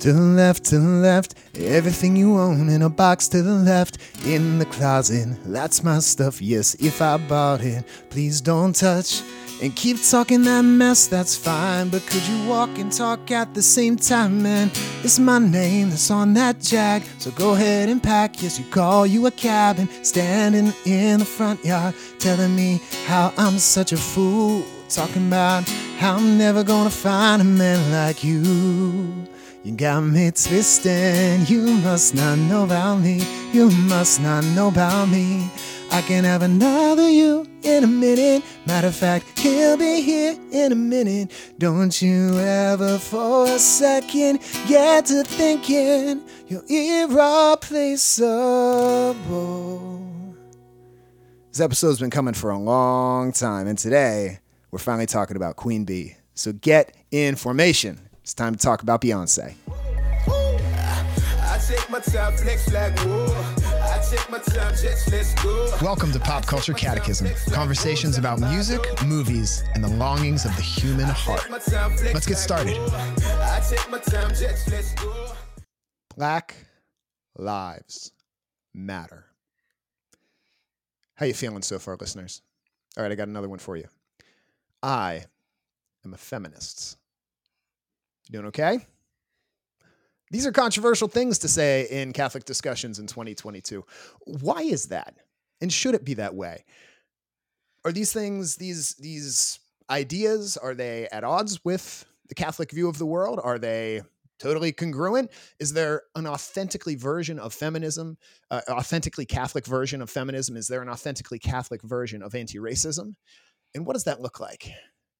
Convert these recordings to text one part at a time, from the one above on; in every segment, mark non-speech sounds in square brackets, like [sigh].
To the left, to the left, everything you own in a box to the left, in the closet. That's my stuff, yes, if I bought it. Please don't touch and keep talking that mess, that's fine. But could you walk and talk at the same time, man? It's my name that's on that jag, so go ahead and pack. Yes, you call you a cabin, standing in the front yard, telling me how I'm such a fool. Talking about how I'm never gonna find a man like you. You got me twisting. You must not know about me. You must not know about me. I can have another you in a minute. Matter of fact, he'll be here in a minute. Don't you ever for a second get to thinking you're irreplaceable. This episode's been coming for a long time, and today we're finally talking about Queen Bey. So get in formation. It's time to talk about Beyonce. Welcome to Pop Culture Catechism conversations about music, movies, and the longings of the human heart. Let's get started. Black lives matter. How you feeling so far, listeners? All right, I got another one for you. I am a feminist. You doing okay? These are controversial things to say in Catholic discussions in 2022. Why is that? And should it be that way? Are these things, these these ideas, are they at odds with the Catholic view of the world? Are they totally congruent? Is there an authentically version of feminism, uh, authentically Catholic version of feminism? Is there an authentically Catholic version of anti-racism? And what does that look like?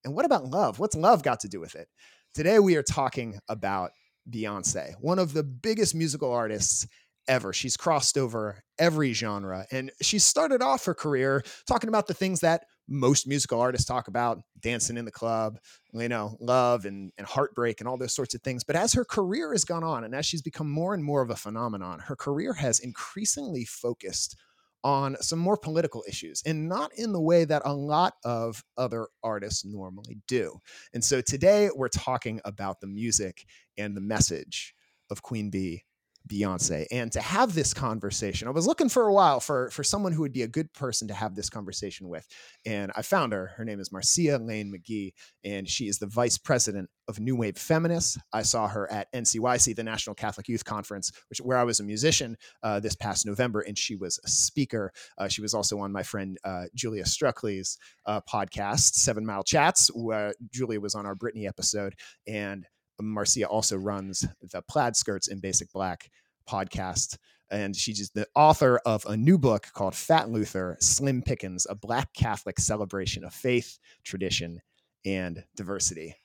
And what about love? What's love got to do with it? Today, we are talking about Beyonce, one of the biggest musical artists ever. She's crossed over every genre. And she started off her career talking about the things that most musical artists talk about dancing in the club, you know, love and, and heartbreak and all those sorts of things. But as her career has gone on and as she's become more and more of a phenomenon, her career has increasingly focused on some more political issues and not in the way that a lot of other artists normally do. And so today we're talking about the music and the message of Queen Bey Beyonce. And to have this conversation, I was looking for a while for, for someone who would be a good person to have this conversation with. And I found her. Her name is Marcia Lane McGee, and she is the vice president of New Wave Feminists. I saw her at NCYC, the National Catholic Youth Conference, which where I was a musician uh, this past November, and she was a speaker. Uh, she was also on my friend uh, Julia Struckley's uh, podcast, Seven Mile Chats, where Julia was on our Brittany episode. And Marcia also runs the Plaid Skirts in Basic Black podcast. And she's the author of a new book called Fat Luther Slim Pickens, a Black Catholic celebration of faith, tradition, and diversity.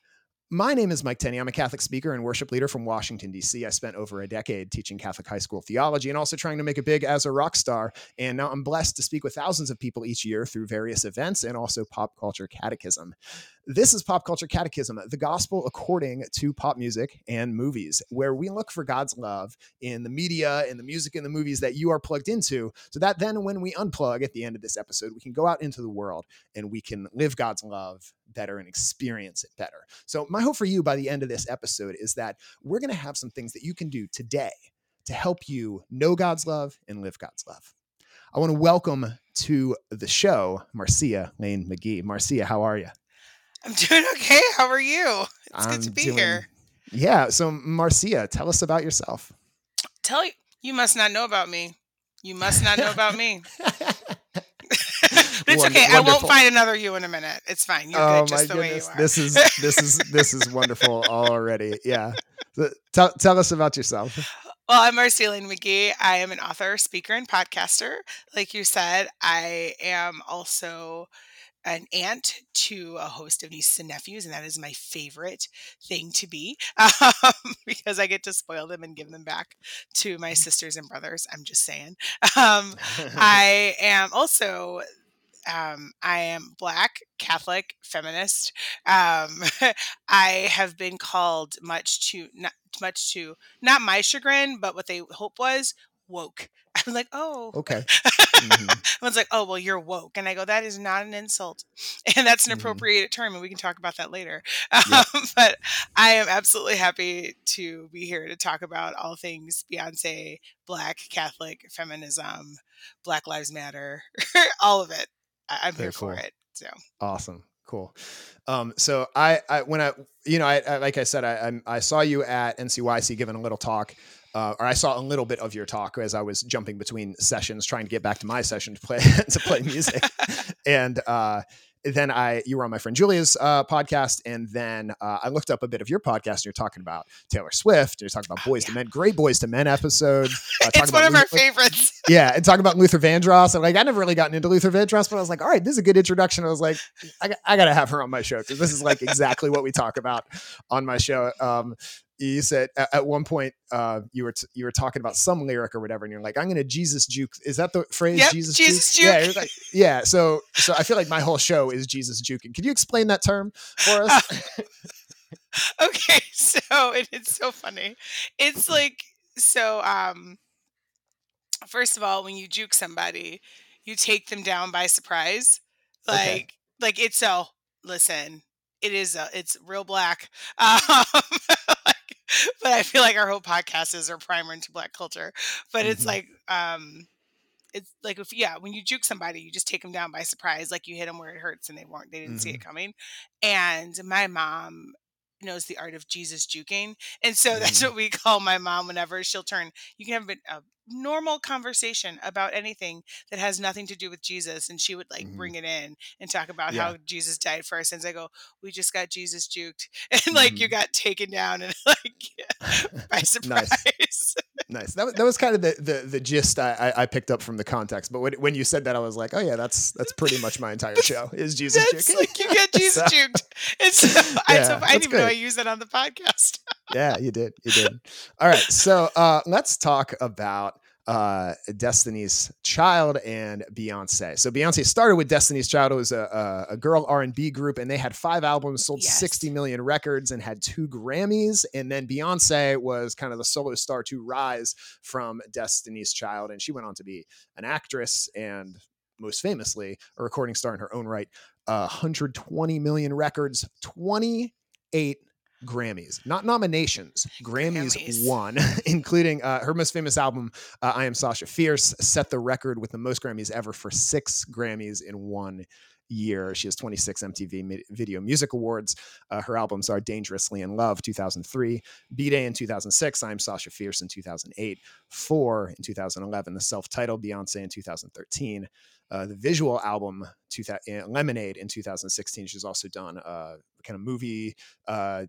My name is Mike Tenney. I'm a Catholic speaker and worship leader from Washington, D.C. I spent over a decade teaching Catholic high school theology and also trying to make it big as a rock star. And now I'm blessed to speak with thousands of people each year through various events and also pop culture catechism. This is Pop Culture Catechism, the gospel according to pop music and movies, where we look for God's love in the media, in the music, and the movies that you are plugged into, so that then when we unplug at the end of this episode, we can go out into the world and we can live God's love better and experience it better. So, my hope for you by the end of this episode is that we're going to have some things that you can do today to help you know God's love and live God's love. I want to welcome to the show Marcia Lane McGee. Marcia, how are you? I'm doing okay. How are you? It's I'm good to be doing- here. Yeah. So, Marcia, tell us about yourself. Tell you, you must not know about me. You must not know about me. [laughs] but it's Won- okay. I won't find another you in a minute. It's fine. You're oh good just my the goodness! way you are. This is this is this is wonderful [laughs] already. Yeah. So, tell tell us about yourself. Well, I'm Marcia Lane McGee. I am an author, speaker, and podcaster. Like you said, I am also an aunt to a host of nieces and nephews, and that is my favorite thing to be [laughs] um, because I get to spoil them and give them back to my sisters and brothers. I'm just saying. [laughs] Um, [laughs] I am also um, I am black, Catholic, feminist. Um, I have been called much to not much to not my chagrin, but what they hope was woke. [laughs] I'm like, oh, okay. Mm-hmm. [laughs] Everyone's like, oh, well, you're woke. And I go, that is not an insult. [laughs] And that's an Mhm. appropriate term. And we can talk about that later. Yep. Um, but I am absolutely happy to be here to talk about all things Beyonce, Black, Catholic, feminism, Black Lives Matter, all of it. I- I'm Very here for it. So, Awesome. Cool. Um, so I, I, when I, you know, I, I like I said, I, I saw you at NCYC giving a little talk, uh, or I saw a little bit of your talk as I was jumping between sessions, trying to get back to my session to play [laughs] to play music, [laughs] and uh, then I, you were on my friend Julia's uh, podcast, and then uh, I looked up a bit of your podcast. And you're talking about Taylor Swift. You're talking about Boyz II Men, great Boyz II Men episode. [laughs] Uh, it's one of our Luther- favorites. yeah, and talking about Luther Vandross. And like, I never really gotten into Luther Vandross, but I was like, all right, this is a good introduction. I was like, I, got- I got to have her on my show because this is like exactly what we talk about on my show. Um, you said at, at one point uh, you were t- you were talking about some lyric or whatever, and you're like, I'm going to Jesus juke. Is that the phrase? Yep, Jesus, Jesus Yeah, juke. you're like- yeah. So so I feel like my whole show is Jesus juking. Can you explain that term for us? [laughs] okay so it, it's so funny it's like so um first of all when you juke somebody you take them down by surprise like Okay. like it's so listen it is a it's real black [laughs] um [laughs] but i feel like our whole podcast is our primer into black culture but it's Mhm. like um it's like if yeah when you juke somebody you just take them down by surprise like you hit them where it hurts and they weren't they didn't see it coming and my mom knows the art of jesus juking and so that's Mhm. what we call my mom whenever she'll turn you can have a, a normal conversation about anything that has nothing to do with jesus and she would like Mhm. bring it in and talk about Yeah. how jesus died for our sins i go we just got jesus juked [laughs] and like you Mhm. got taken down and [laughs] like [laughs] by surprise nice. That, was- that was kind of the the, the gist I, I, I picked up from the context. But when, when you said that, I was like, oh yeah, that's that's pretty much my entire show is Jesus That's juking. like you get Jesus So- juked. And so, I, Yeah, so I didn't even know I used that on the podcast. Yeah, you did. You did. All right. So uh, let's talk about uh, Destiny's Child and Beyonce. So Beyonce started with Destiny's Child. It was a, a, a girl R and B group, and they had five albums, sold Yes. 60 million records, and had two Grammys. And then Beyonce was kind of the solo star to rise from Destiny's Child, and she went on to be an actress and most famously a recording star in her own right. Uh, 120 million records, 28 Grammys, not nominations. Grammys, Grammys. won, [laughs] including uh, her most famous album, uh, "I Am Sasha Fierce," set the record with the most Grammys ever for six Grammys in one year. She has 26 MTV Video Music Awards. Uh, her albums are "Dangerously in Love" 2003, "B Day" in 2006, "I Am Sasha Fierce" in 2008, "Four" in 2011, the self-titled Beyonce in 2013. Uh, the visual album two uh, Lemonade in 2016. She's also done a kind of movie uh,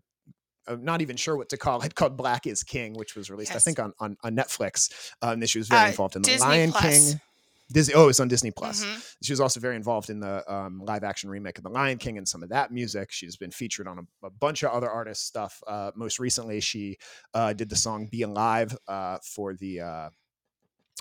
I'm not even sure what to call it, [laughs] called Black is King, which was released, I think, on on, on Netflix. Um, and she was very Uh, involved in the Disney Lion Plus. King. Disney, oh, it's on Disney Plus. Mhm. She was also very involved in the um, live action remake of The Lion King and some of that music. She's been featured on a, a bunch of other artists' stuff. Uh, most recently, she uh, did the song "Be Alive" uh, for the. Uh,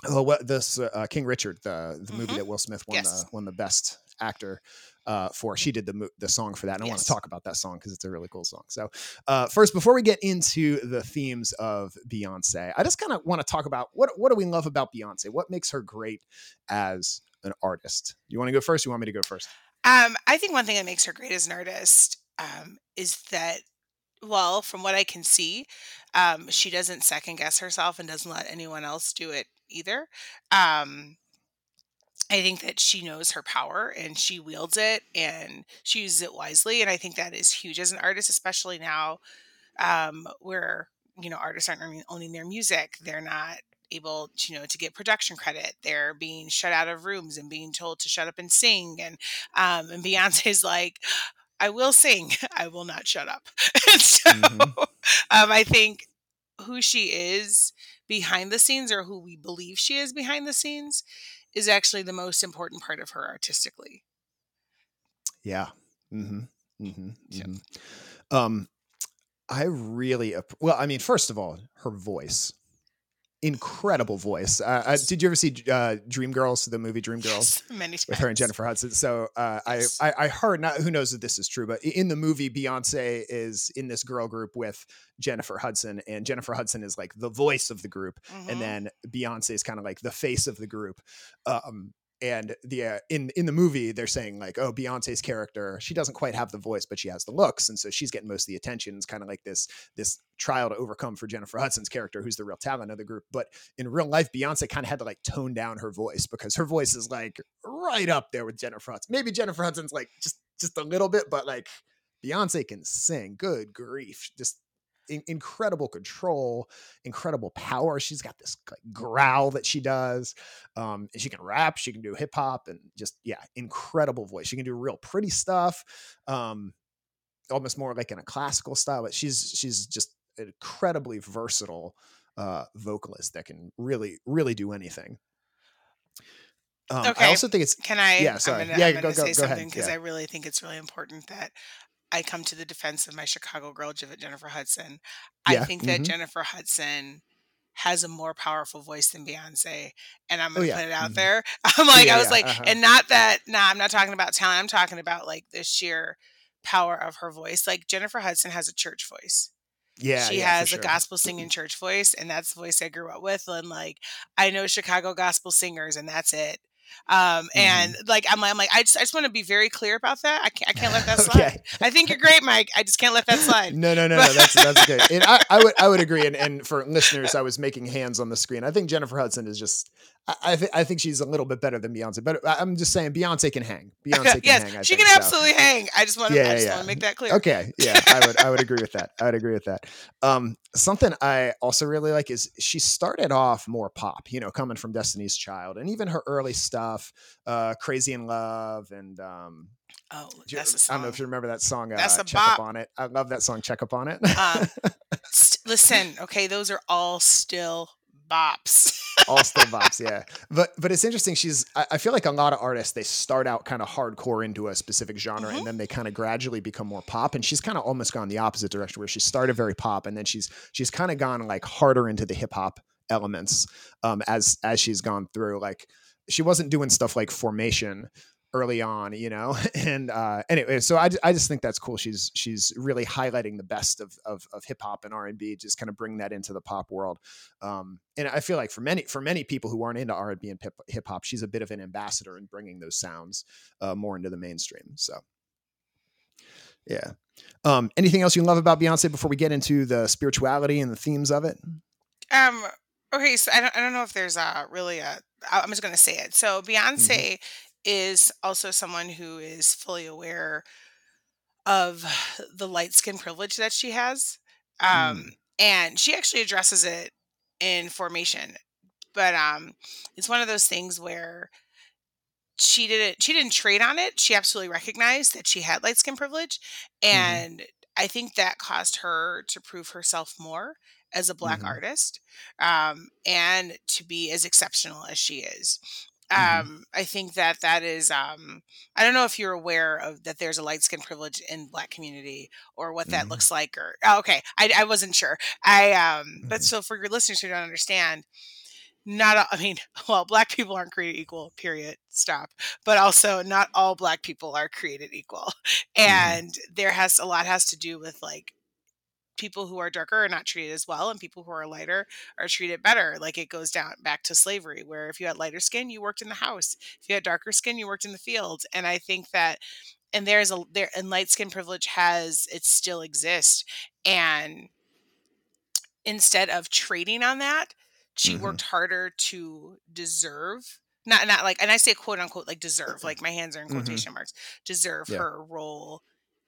Oh, what this uh, King Richard, the the movie Mhm. that Will Smith won Yes. the won the best actor uh, for. She did the the song for that, and I want to talk about that song because it's a really cool song. So, uh, first, before we get into the themes of Beyonce, I just kind of want to talk about what what do we love about Beyonce? What makes her great as an artist? You want to go first? You want me to go first? Um, I think one thing that makes her great as an artist um, is that, well, from what I can see, um, she doesn't second guess herself and doesn't let anyone else do it either. Um, I think that she knows her power and she wields it and she uses it wisely. And I think that is huge as an artist, especially now um, where, you know, artists aren't owning- owning their music. They're not able to, you know, to get production credit. They're being shut out of rooms and being told to shut up and sing. And, um, and Beyonce's like, I will sing. [laughs] I will not shut up. [laughs] and so Mhm. um, I think who she is behind the scenes or who we believe she is behind the scenes is actually the most important part of her artistically. Yeah. Mm-hmm. Mm-hmm. So- Um, I really well. I mean, first of all, her voice. Incredible voice. Uh, uh, did you ever see uh, Dreamgirls, the movie Dreamgirls, Yes, [laughs] many times. with her and Jennifer Hudson? So uh, Yes. I, I I heard not who knows if this is true, but in the movie, Beyonce is in this girl group with Jennifer Hudson, and Jennifer Hudson is like the voice of the group, Mhm. and then Beyonce is kind of like the face of the group. Um, and the uh, in in the movie, they're saying like, oh, Beyonce's character, she doesn't quite have the voice, but she has the looks, and so she's getting most of the attention. It's kind of like this this trial to overcome for Jennifer Hudson's character, who's the real talent of the group. But in real life, Beyonce kind of had to like tone down her voice because her voice is like right up there with Jennifer Hudson. Maybe Jennifer Hudson's like just just a little bit, but like Beyonce can sing. Good grief, just in- incredible control, incredible power. She's got this like growl that she does. Um, she can rap, she can do hip hop, and just yeah, incredible voice. She can do real pretty stuff. Um, almost more like in a classical style, but she's she's just an incredibly versatile uh vocalist that can really really do anything. Um, Okay. I also think it's Can I? Yeah, sorry. I'm gonna, Yeah, I'm go- gonna go- say go ahead. something because Yeah. I really think it's really important that I come to the defense of my Chicago girl, Jennifer Hudson. I think that mhm. Jennifer Hudson has a more powerful voice than Beyonce, and I'm Oh, gonna yeah, put it out mhm. there. [laughs] I'm like, Yeah, I was yeah, like, uh-huh. and not that. Nah, I'm not talking about talent. I'm talking about like the sheer power of her voice. Like Jennifer Hudson has a church voice yeah, she yeah, has sure. a gospel singing church voice and that's the voice i grew up with and like i know chicago gospel singers and that's it um Mm-hmm. and like i'm, I'm like i just i just want to be very clear about that i can't i can't let that [laughs] slide okay. i think you're great mike i just can't let that slide No, no, no, no. That's that's good. And I, I would I would agree. And, and for listeners, I was making hands on the screen. I think Jennifer Hudson is just. I I, th- I think she's a little bit better than Beyonce, but I'm just saying Beyonce can hang. [laughs] Beyonce can yes hang. I she can so. absolutely hang i just want to Yeah, yeah, to make that clear Okay, yeah, I would I would agree with that. [laughs] I would agree with that. Um, something I also really like is she started off more pop, you know, coming from Destiny's Child, and even her early stuff, uh, "Crazy in Love," and um, oh you- that's a I don't know if you remember that song. Uh, That's a Check Up on it. I love that song. Check up on it. Um, [laughs] St- listen okay those are all still bops [laughs] all still bops yeah but but it's interesting she's I, I feel like a lot of artists they start out kind of hardcore into a specific genre Mhm. and then they kind of gradually become more pop and she's kind of almost gone the opposite direction where she started very pop and then she's she's kind of gone like harder into the hip hop elements um as as she's gone through like she wasn't doing stuff like formation early on you know [laughs] and uh anyway so I, I just think that's cool she's she's really highlighting the best of of, of hip hop and r&b just kind of bring that into the pop world um and i feel like for many for many people who aren't into r&b and hip hop she's a bit of an ambassador in bringing those sounds uh, more into the mainstream so yeah um anything else you love about beyonce before we get into the spirituality and the themes of it Um. Okay, so I don't. I don't know if there's a really a. I'm just gonna say it. So Beyonce is also someone who is fully aware of the light skin privilege that she has, um, and she actually addresses it in Formation. But um, it's one of those things where she didn't. She didn't trade on it. She absolutely recognized that she had light skin privilege, and I think that caused her to prove herself more as a black Mhm. artist um, and to be as exceptional as she is. Mhm. Um, I think that that is. Um, I don't know if you're aware of that. There's a light skin privilege in Black community, or what that Mhm. looks like. Or oh, okay, I, I wasn't sure. I um, but Mhm. so for your listeners who don't understand, not. all- [laughs] I mean, well, Black people aren't created equal. Period. Stop. But also, not all Black people are created equal, and there has a lot has to do with like people who are darker are not treated as well and people who are lighter are treated better like it goes down back to slavery where if you had lighter skin you worked in the house if you had darker skin you worked in the fields and i think that and there's a there and light skin privilege has it still exists and instead of trading on that she Mhm. worked harder to deserve not not like and i say quote unquote like deserve like my hands are in Mhm. quotation marks deserve Yeah. her role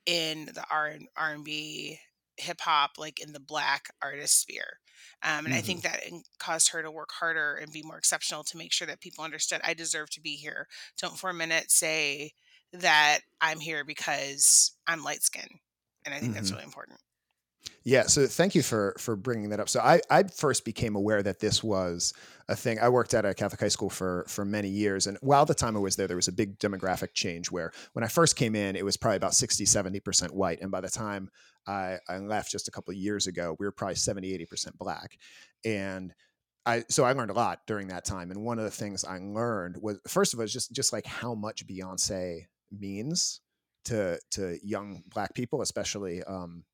in the R and R and B hip hop, like in the black artist sphere. Um, and I think that it caused her to work harder and be more exceptional to make sure that people understood I deserve to be here. Don't for a minute say that I'm here because I'm light skinned. And I think that's Mhm. really important. Yeah, so thank you for for bringing that up. So I I first became aware that this was a thing. I worked at a Catholic high school for for many years and while the time I was there there was a big demographic change where when I first came in it was probably about 60 70% white and by the time I I left just a couple of years ago we were probably 70 80% black. And I so I learned a lot during that time, and one of the things I learned was first of all just just like how much Beyonce means to to young black people, especially um,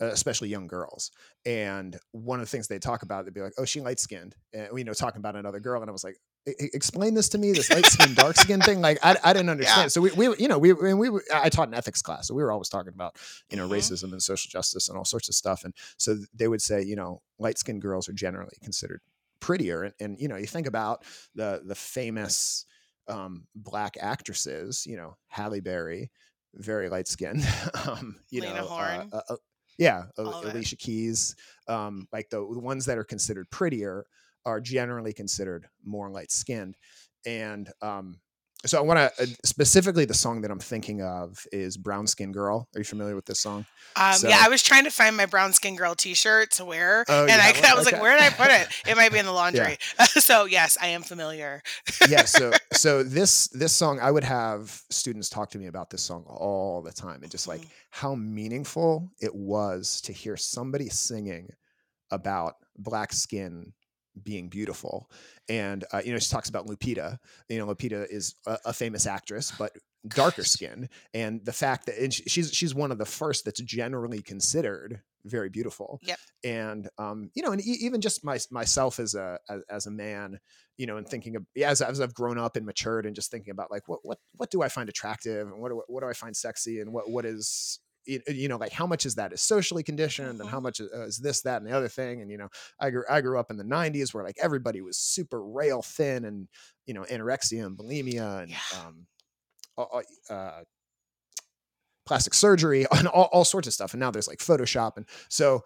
especially young girls. And one of the things they talk about, they'd be like, "Oh, she light skinned," and you know, talking about another girl, and I was like, explain this to me this light skin [laughs] dark skin thing like I, I didn't understand yeah. so we, we you know we and we i taught an ethics class so we were always talking about you know mm-hmm. racism and social justice and all sorts of stuff and so they would say you know light skinned girls are generally considered prettier and, and you know you think about the the famous um, black actresses you know halle berry very light skinned [laughs] um, you Lena know uh, uh, uh, yeah alicia keys um, like the, the ones that are considered prettier are generally considered more light skinned. And um, so I want to uh, specifically the song that I'm thinking of is Brown Skin Girl. Are you familiar with this song? Um, so, yeah, I was trying to find my Brown Skin Girl T-shirt to wear, oh, and I, [laughs] I, was okay. like, where did I put it? [laughs] It might be in the laundry. Yeah. [laughs] so yes, I am familiar. yeah. So so this this song, I would have students talk to me about this song all the time, and just like mm-hmm. how meaningful it was to hear somebody singing about black skin being beautiful. And uh, you know, she talks about Lupita. You know, Lupita is a, a famous actress, but darker skinned, and the fact that and she's she's one of the first that's generally considered very beautiful. Yep. And um, you know, and even just my myself as a as, as a man, you know, and thinking of as as I've grown up and matured, and just thinking about like what what what do I find attractive, and what do, what do I find sexy, and what what is you know like how much is that is socially conditioned and mm-hmm. how much uh, is this that and the other thing and you know i grew i grew up in the 90s where like everybody was super rail thin and you know anorexia and bulimia and yeah. um uh, plastic surgery [laughs] and all, all sorts of stuff and now there's like photoshop and so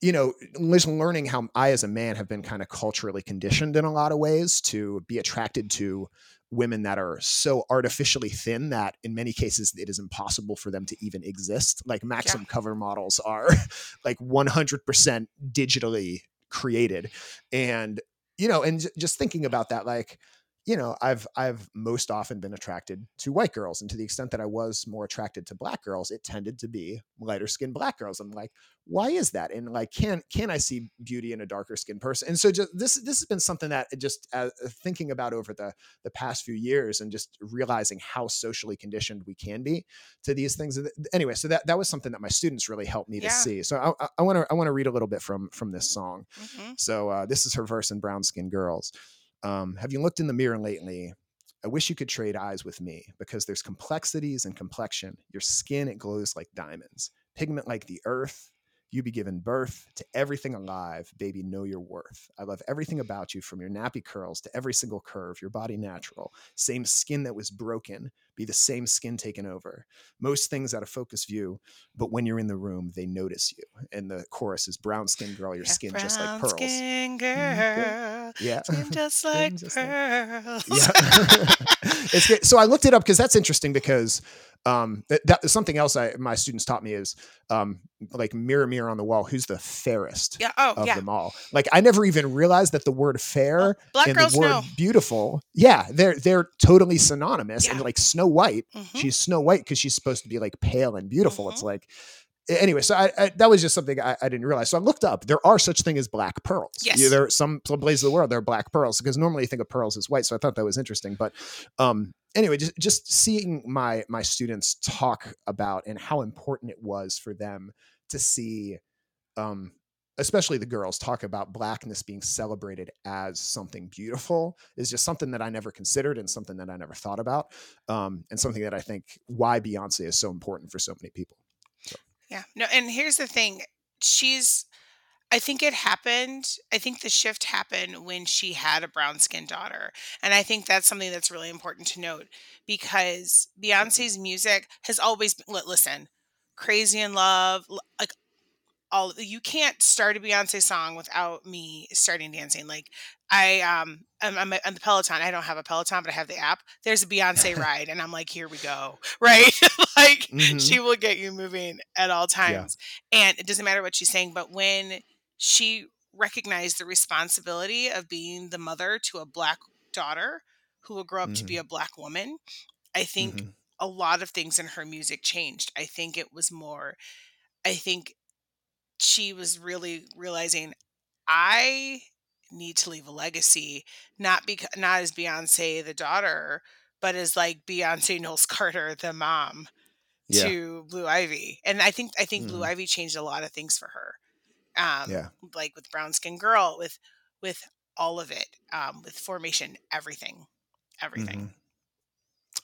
you know, just learning how I, as a man, have been kind of culturally conditioned in a lot of ways to be attracted to women that are so artificially thin that in many cases it is impossible for them to even exist. Like Maxim yeah. cover models are [laughs] like 100% digitally created. And, you know, and just thinking about that, like, you know, I've I've most often been attracted to white girls, and to the extent that I was more attracted to black girls, it tended to be lighter skinned black girls. I'm like, why is that? And like, can can I see beauty in a darker skinned person? And so just this this has been something that just uh, thinking about over the the past few years, and just realizing how socially conditioned we can be to these things. Anyway, so that that was something that my students really helped me yeah. to see. So I want to I want to read a little bit from from this song. Mm-hmm. So uh, this is her verse in Brown Skin Girls. Um, have you looked in the mirror lately? I wish you could trade eyes with me because there's complexities and complexion. Your skin, it glows like diamonds. Pigment like the earth, you be given birth to everything alive. Baby, know your worth. I love everything about you from your nappy curls to every single curve, your body natural. Same skin that was broken, be the same skin taken over. Most things out of focus view, but when you're in the room, they notice you. And the chorus is brown skin girl, your skin just like pearls. Skin girl, yeah, skin just [laughs] like just pearls. Like, yeah. [laughs] [laughs] So I looked it up because that's interesting because um, that, that something else I my students taught me is um, like mirror mirror on the wall who's the fairest yeah. oh, of yeah. them all like i never even realized that the word fair and the word know. beautiful yeah they're they're totally synonymous yeah. and like snow white mm-hmm. she's snow white because she's supposed to be like pale and beautiful mm-hmm. it's like anyway, so I, I, that was just something I, I, didn't realize. So I looked up. There are such thing as black pearls. Yes. Yeah, there are some, some places of the world there are black pearls because normally you think of pearls as white. So I thought that was interesting. But um, anyway, just just seeing my my students talk about and how important it was for them to see. Um, especially the girls talk about blackness being celebrated as something beautiful is just something that I never considered and something that I never thought about. Um, and something that I think why Beyonce is so important for so many people. Yeah. No, and here's the thing. She's I think it happened. I think the shift happened when she had a brown skinned daughter. And I think that's something that's really important to note because Beyonce's music has always been listen, Crazy in Love, like all you can't start a Beyonce song without me starting dancing. Like I um I'm, I'm on the Peloton. I don't have a Peloton, but I have the app. There's a Beyonce [laughs] ride, and I'm like, here we go, [laughs] right? [laughs] like mm-hmm. she will get you moving at all times, yeah. and it doesn't matter what she's saying. But when she recognized the responsibility of being the mother to a black daughter who will grow up mm-hmm. to be mm-hmm. a black woman, I think mm-hmm. a lot of things in her music changed. I think it was more. I think she was really realizing I need to leave a legacy, not because not as Beyonce the daughter, but as like Beyonce Knowles Carter the mom Yeah. to Blue Ivy. And I think I think Blue Mhm. Ivy changed a lot of things for her. Um Yeah. like with Brown Skin Girl, with with all of it, um, with formation, everything. Everything. Mhm.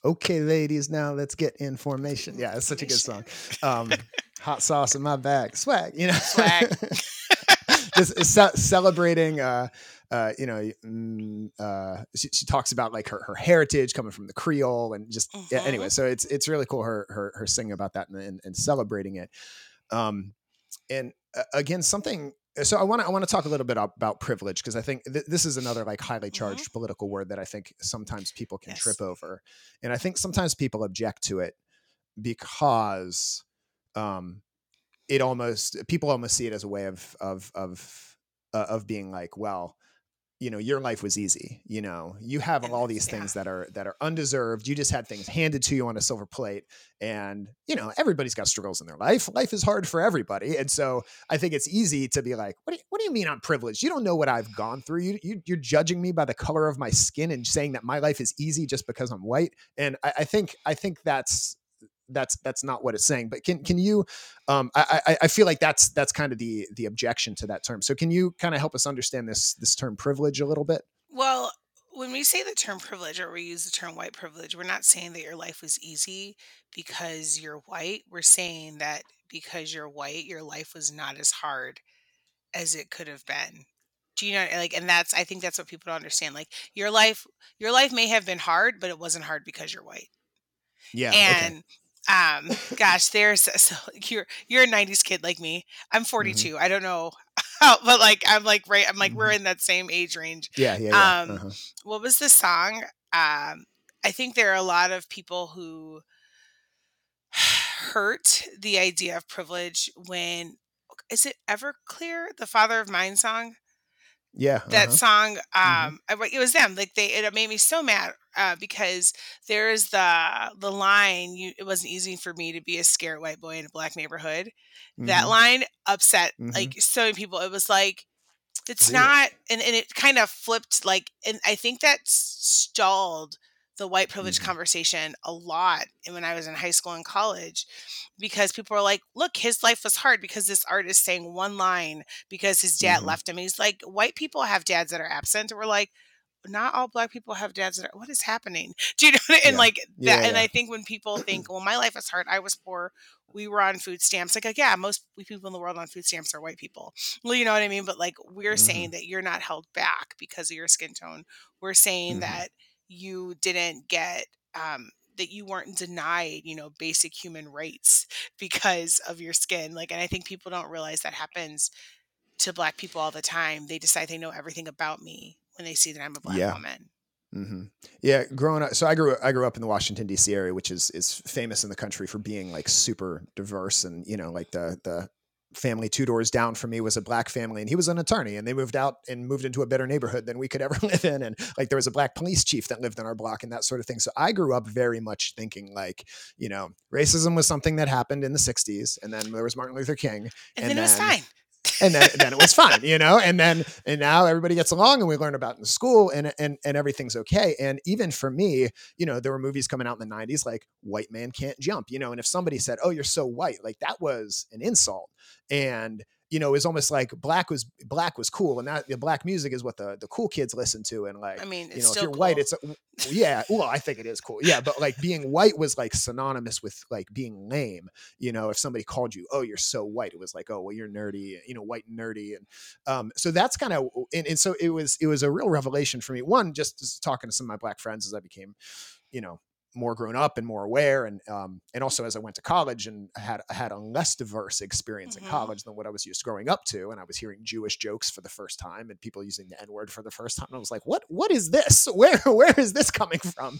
Okay, ladies, now let's get in formation. Yeah, it's such a good song. Um, [laughs] hot sauce in my bag, swag. You know, Swag. [laughs] just ce- celebrating. Uh, uh, you know, mm, uh, she, she talks about like her, her heritage coming from the Creole and just yeah, Mhm. anyway. So it's it's really cool her her her singing about that and, and, and celebrating it. Um, and uh, again, something. So I want to I want to talk a little bit about privilege because I think th- this is another like highly charged political word that I think sometimes people can Yes. trip over, and I think sometimes people object to it because um, it almost people almost see it as a way of of of uh, of being like, well, you know, your life was easy. You know, you have all these things yeah. that are that are undeserved. You just had things handed to you on a silver plate, and you know, everybody's got struggles in their life. Life is hard for everybody, and so I think it's easy to be like, what do you, what do you mean I'm privileged? You don't know what I've gone through. You, you you're judging me by the color of my skin and saying that my life is easy just because I'm white. And I, I think I think that's that's that's not what it's saying but can can you um I, I i feel like that's that's kind of the the objection to that term so can you kind of help us understand this this term privilege a little bit Well, when we say the term privilege or we use the term white privilege, we're not saying that your life was easy because you're white. We're saying that because you're white, your life was not as hard as it could have been. Do you know like and that's I think that's what people don't understand. Like your life your life may have been hard, but it wasn't hard because you're white. yeah okay. Um [laughs] gosh there's so you're you're a 90s kid like me. I'm 42 i don't know [laughs] how but like i'm like right i'm like we're in that same age range. Yeah yeah, yeah. um, uh-huh. what was the song? Um i think there are a lot of people who [sighs] hurt the idea of privilege when is it everclear? The father of mine song yeah that uh-huh. song Mhm. um I- it was them like they it made me so mad uh because there's the the line you it wasn't easy for me to be a scared white boy in a black neighborhood that Mhm. line upset Mhm. like so many people it was like it's not and, and it kind of flipped like and i think that stalled the white privilege Mhm. conversation a lot when i was in high school and college because people were like look his life was hard because this artist saying one line because his dad Mhm. left him he's like white people have dads that are absent and we're like not all black people have dads that are what is happening [laughs] do you know what I- and Yeah. like that Yeah, and yeah. i think when people think well my life is hard i was poor we were on food stamps like, like yeah most people in the world on food stamps are white people well you know what i mean but like we're Mhm. saying that you're not held back because of your skin tone we're saying Mhm. that you didn't get um that you weren't denied you know basic human rights [laughs] because of your skin like and i think people don't realize that happens to black people all the time they decide they know everything about me when they see that i'm a black Yeah. woman hmm Yeah, growing up. So I grew I grew up in the Washington D.C. area, which is is famous in the country for being like super diverse, and you know, like the the family two doors down from me was a black family, and he was an attorney, and they moved out and moved into a better neighborhood than we could [laughs] ever live in, and like there was a black police chief that lived in our block, and that sort of thing. So I grew up very much thinking like, you know, racism was something that happened in the '60s, and then there was Martin Luther King, and, And then, it was fine and then, then it was fine, you know. And then and now everybody gets along, and we learn about in school, and and and everything's okay. And even for me, you know, there were movies coming out in the '90s like "White Man Can't Jump," you know. And if somebody said, "Oh, you're so white," like that was an insult, and you know, it was almost like black was black was cool, and that the black music is what the the cool kids listen to, and like i mean you know, if you're white, it's a, yeah. Well, I think it is cool, yeah. But like being white was like synonymous with like being lame. You know, if somebody called you, "Oh, you're so white," it was like, "Oh, well, you're nerdy," you know, white and nerdy, and um, so that's kind of and, and so it was it was a real revelation for me. One, just, just talking to some of my black friends as I became, you know, more grown up and more aware, and um, and also as I went to college and had had a less diverse experience Mhm. in college than what I was used to growing up to, and I was hearing Jewish jokes for the first time and people using the N word for the first time. And I was like, what What is this? [laughs] Where Where is this coming from?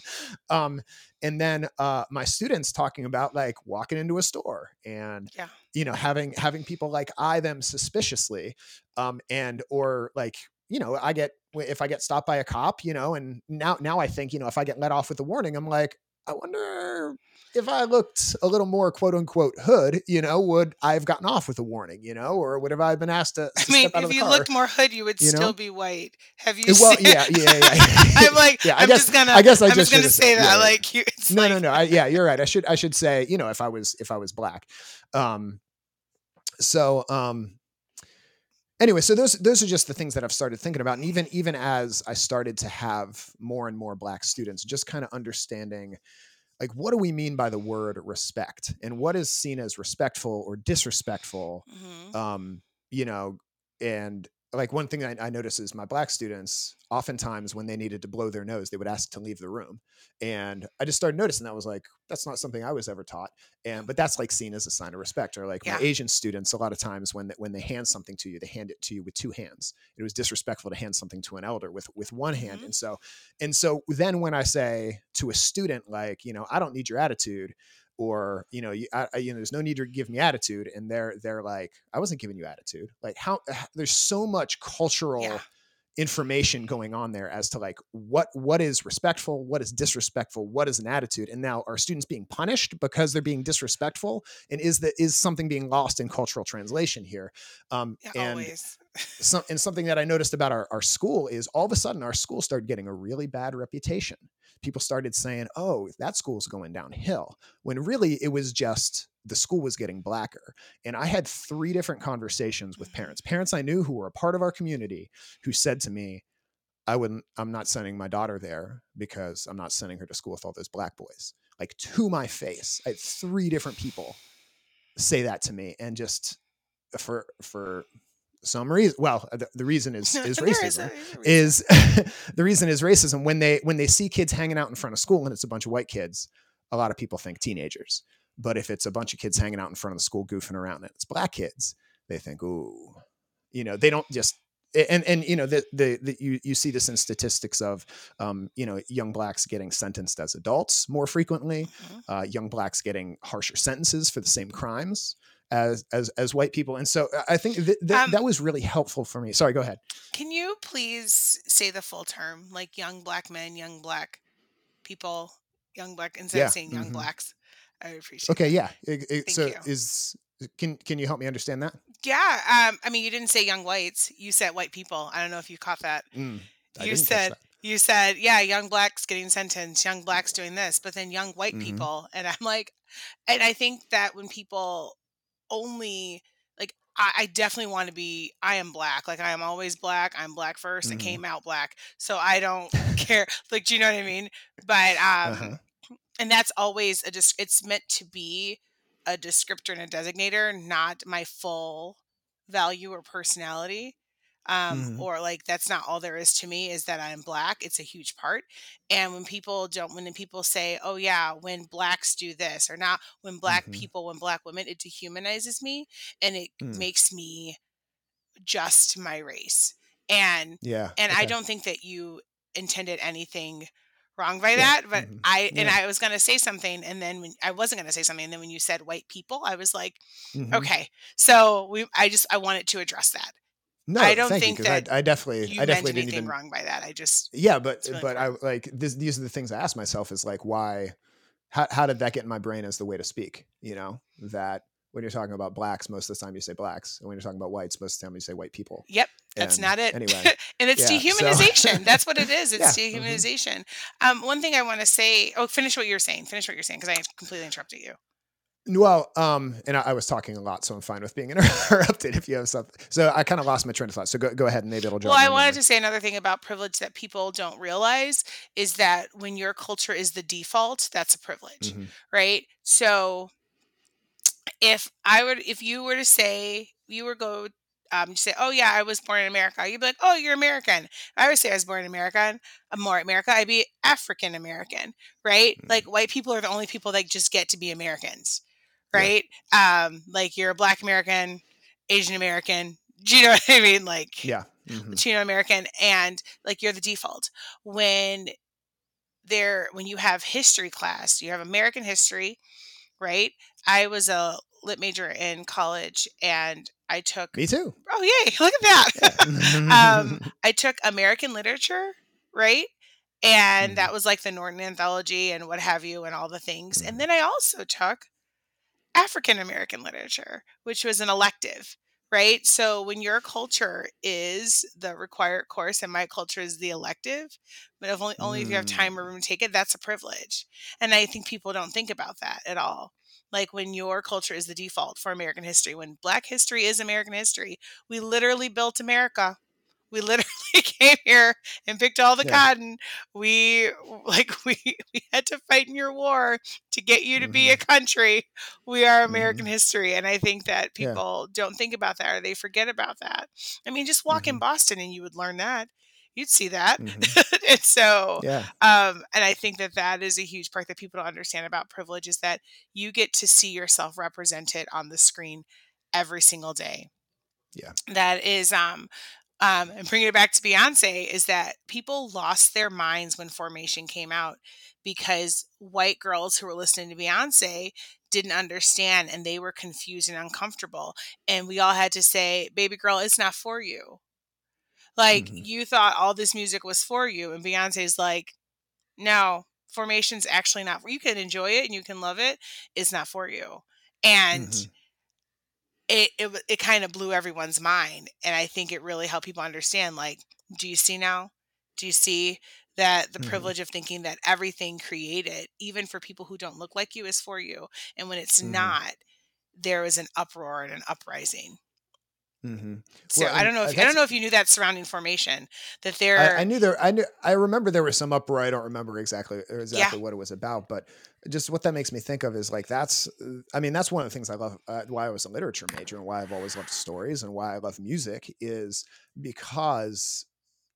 Um, and then uh, my students talking about like walking into a store and Yeah. you know having having people like eye them suspiciously, um, and or like you know I get if I get stopped by a cop, you know, and now now I think you know if I get let off with a warning, I'm like I wonder if I looked a little more quote unquote hood, you know, would I have gotten off with a warning, you know, or would have I been asked to, to I mean, if you car? looked more hood, you would you know? still be white. Have you well, seen? [laughs] yeah, yeah, yeah. I'm like, [laughs] Yeah, I I'm guess- just gonna. I guess I I'm just just gonna say that. yeah. Like, [laughs] you, no, like, no, no. I, yeah, you're right. I should, I should say, you know, if I was, if I was black. Um, so, um, anyway, so those, those are just the things that I've started thinking about, and even, even as I started to have more and more black students, just kind of understanding, like, what do we mean by the word respect, and what is seen as respectful or disrespectful Mhm. um, you know, and like one thing I, I notice is my black students, oftentimes when they needed to blow their nose, they would ask to leave the room. And I just started noticing that was like, that's not something I was ever taught. And, but that's like seen as a sign of respect or like Yeah. my Asian students, a lot of times when, they- when they hand something to you, they hand it to you with two hands. It was disrespectful to hand something to an elder with, with one hand. Mhm. And so, and so then when I say to a student, like, you know, I don't need your attitude, or you know, you, I, you know, there's no need to give me attitude, and they're they're like, I wasn't giving you attitude. Like how there's so much cultural Yeah. information going on there as to like what what is respectful, what is disrespectful, what is an attitude, and now are students being punished because they're being disrespectful, and is that is something being lost in cultural translation here? Um, Yeah, and always. some, and something that I noticed about our, our school is all of a sudden our school started getting a really bad reputation. People started saying, oh, that school's going downhill, when really it was just the school was getting blacker. And I had three different conversations with parents, mm. parents I knew who were a part of our community, who said to me, I wouldn't, I'm not sending my daughter there because I'm not sending her to school with all those black boys. Like to my face. I had three different people say that to me. And just uh, for, for, some reason well the, the reason is [laughs] is racism is is [laughs] the reason is racism. When they when they see kids hanging out in front of school and it's a bunch of white kids a lot of people think teenagers. But if it's a bunch of kids hanging out in front of the school goofing around and it's black kids they think ooh. You know they don't just and and you know the the, the you you see this in statistics of um you know young blacks getting sentenced as adults more frequently Mhm. uh, young blacks getting harsher sentences for the same crimes as as as white people and so I- think th- th- Um, that was really helpful for me sorry go ahead Can you please say the full term, like young black men, young black people, young black instead Yeah, of saying young mhm. blacks? I appreciate. okay that. yeah It- it- so you. is can can you help me understand that Yeah. Um. I mean, you didn't say young whites. You said white people. I don't know if you caught that. Mm, you said that. you said yeah, young blacks getting sentenced, young blacks doing this, but then young white Mhm. people, and I'm like, and I think that when people only like. I, I definitely want to be. I am black. Like I am always black. I'm black 1st I Mhm. came out black, so I don't [laughs] care. Like, do you know what I mean? But um, Uh-huh. and that's always a just it's meant to be a descriptor and a designator not my full value or personality um Mhm. or like that's not all there is to me is that i'm black it's a huge part and when people don't when people say oh yeah when blacks do this or not when black Mhm. people when black women it dehumanizes me and it Mm. makes me just my race and yeah and I don't think that you intended anything wrong by Yeah, that. But mhm, I and yeah. I was gonna say something, and then when I wasn't gonna say something, and then when you said white people, I was like, Mhm. okay. So we, I just I wanted to address that. No I don't think you, that I, I definitely You i meant definitely anything didn't even wrong by that. I just yeah but really but i like this, these are the things i ask myself is like why how, how did that get in my brain as the way to speak you know that when you're talking about blacks most of the time you say blacks and when you're talking about whites most of the time you say white people yep. That's And not it. anyway [laughs] and it's yeah, so- dehumanization. That's what it is. [laughs] It's Yeah, mhm. dehumanization. Um, one thing I want to say. Oh, finish what you're saying. Finish what you're saying because I completely interrupted you. Well, um, and I, I was talking a lot, so I'm fine with being [laughs] interrupted if you have something. So I kind of lost my train of thought. So go, go ahead and maybe it'll. Well, I wanted memory. to say another thing about privilege that people don't realize is that when your culture is the default, that's a privilege, Mhm. right? So if I would, if you were to say, you were go, um, you say, oh yeah, I was born in America, you'd be like, oh, you're American. If I would say I was born in American, I'm more America, I'd be African American, right? Mhm. Like white people are the only people that just get to be Americans, Yeah. right? Um, like you're a Black American, Asian American. [laughs] Do you know what I mean? Like, Yeah. mhm. Latino American and like you're the default. When there when you have history class, you have American history, right? I was a lit major in college and I took Me too. oh yay, look at that. Yeah. [laughs] um I took American literature, right? And mm-hmm. that was like the Norton anthology and what have you and all the things. Mm-hmm. And then I also took African American literature, which was an elective right? So when your culture is the required course and my culture is the elective, but if only, only if you have time or mm. room to take it, that's a privilege. And I think people don't think about that at all. Like when your culture is the default for American history, when Black history is American history, we literally built America. We literally [laughs] came here and picked all the yeah. cotton. We like [laughs] we we had to fight in your war to get you to mm-hmm. be a mm-hmm. country. We are American mm-hmm. history, and I think that people yeah. don't think about that or they forget about that. I mean, just walk mm-hmm. in Boston and you would learn that. You'd see that, mm-hmm. [laughs] and so, yeah. um, and I think that that is a huge part that people don't understand about privilege is that you get to see yourself represented on the screen every single day. Yeah. That is um um, and bringing it back to Beyonce is that people lost their minds when Formation came out because white girls who were listening to Beyonce didn't understand and they were confused and uncomfortable. And we all had to say, baby girl, it's not for you. Like mm-hmm. you thought all this music was for you. And Beyonce's like, no, Formation's actually not for you. can enjoy it and you can love it. It's not for you. And mm-hmm it it, it kind of blew everyone's mind and i think it really helped people understand like do you see now do you see that the mm-hmm. privilege of thinking that everything created even for people who don't look like you is for you and when it's mm-hmm. not there is an uproar and an uprising Mm-hmm. So well, I don't know if I don't know if you knew that surrounding formation that there. I, I, knew there. I knew. I remember there was some uproar. I don't remember exactly exactly yeah. what it was about, but just what that makes me think of is like that's. I mean, that's one of the things I love. Uh, why I was a literature major and why I've always loved stories and why I love music is because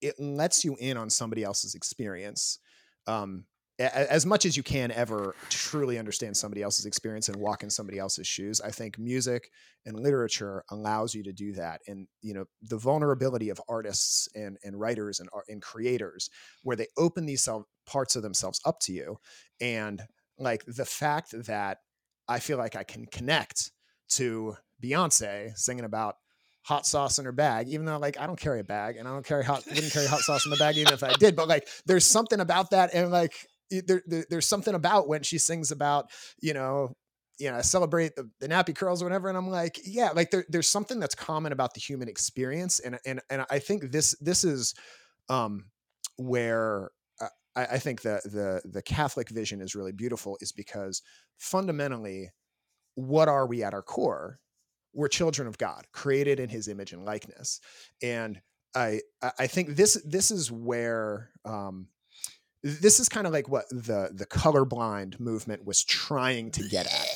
it lets you in on somebody else's experience. Um, as much as you can ever truly understand somebody else's experience and walk in somebody else's shoes i think music and literature allows you to do that and you know the vulnerability of artists and and writers and and creators where they open these parts of themselves up to you and like the fact that i feel like i can connect to beyonce singing about hot sauce in her bag, even though like I don't carry a bag and I don't carry hot wouldn't carry hot sauce in the bag even if I did. But like there's something about that and like there, there, there's something about when she sings about you know you know celebrate the, the nappy curls or whatever and i'm like yeah like there, there's something that's common about the human experience and and and i think this this is um where I, I think the the the catholic vision is really beautiful is because fundamentally what are we at our core we're children of god created in his image and likeness and i i think this this is where um this is kind of like what the the colorblind movement was trying to get at.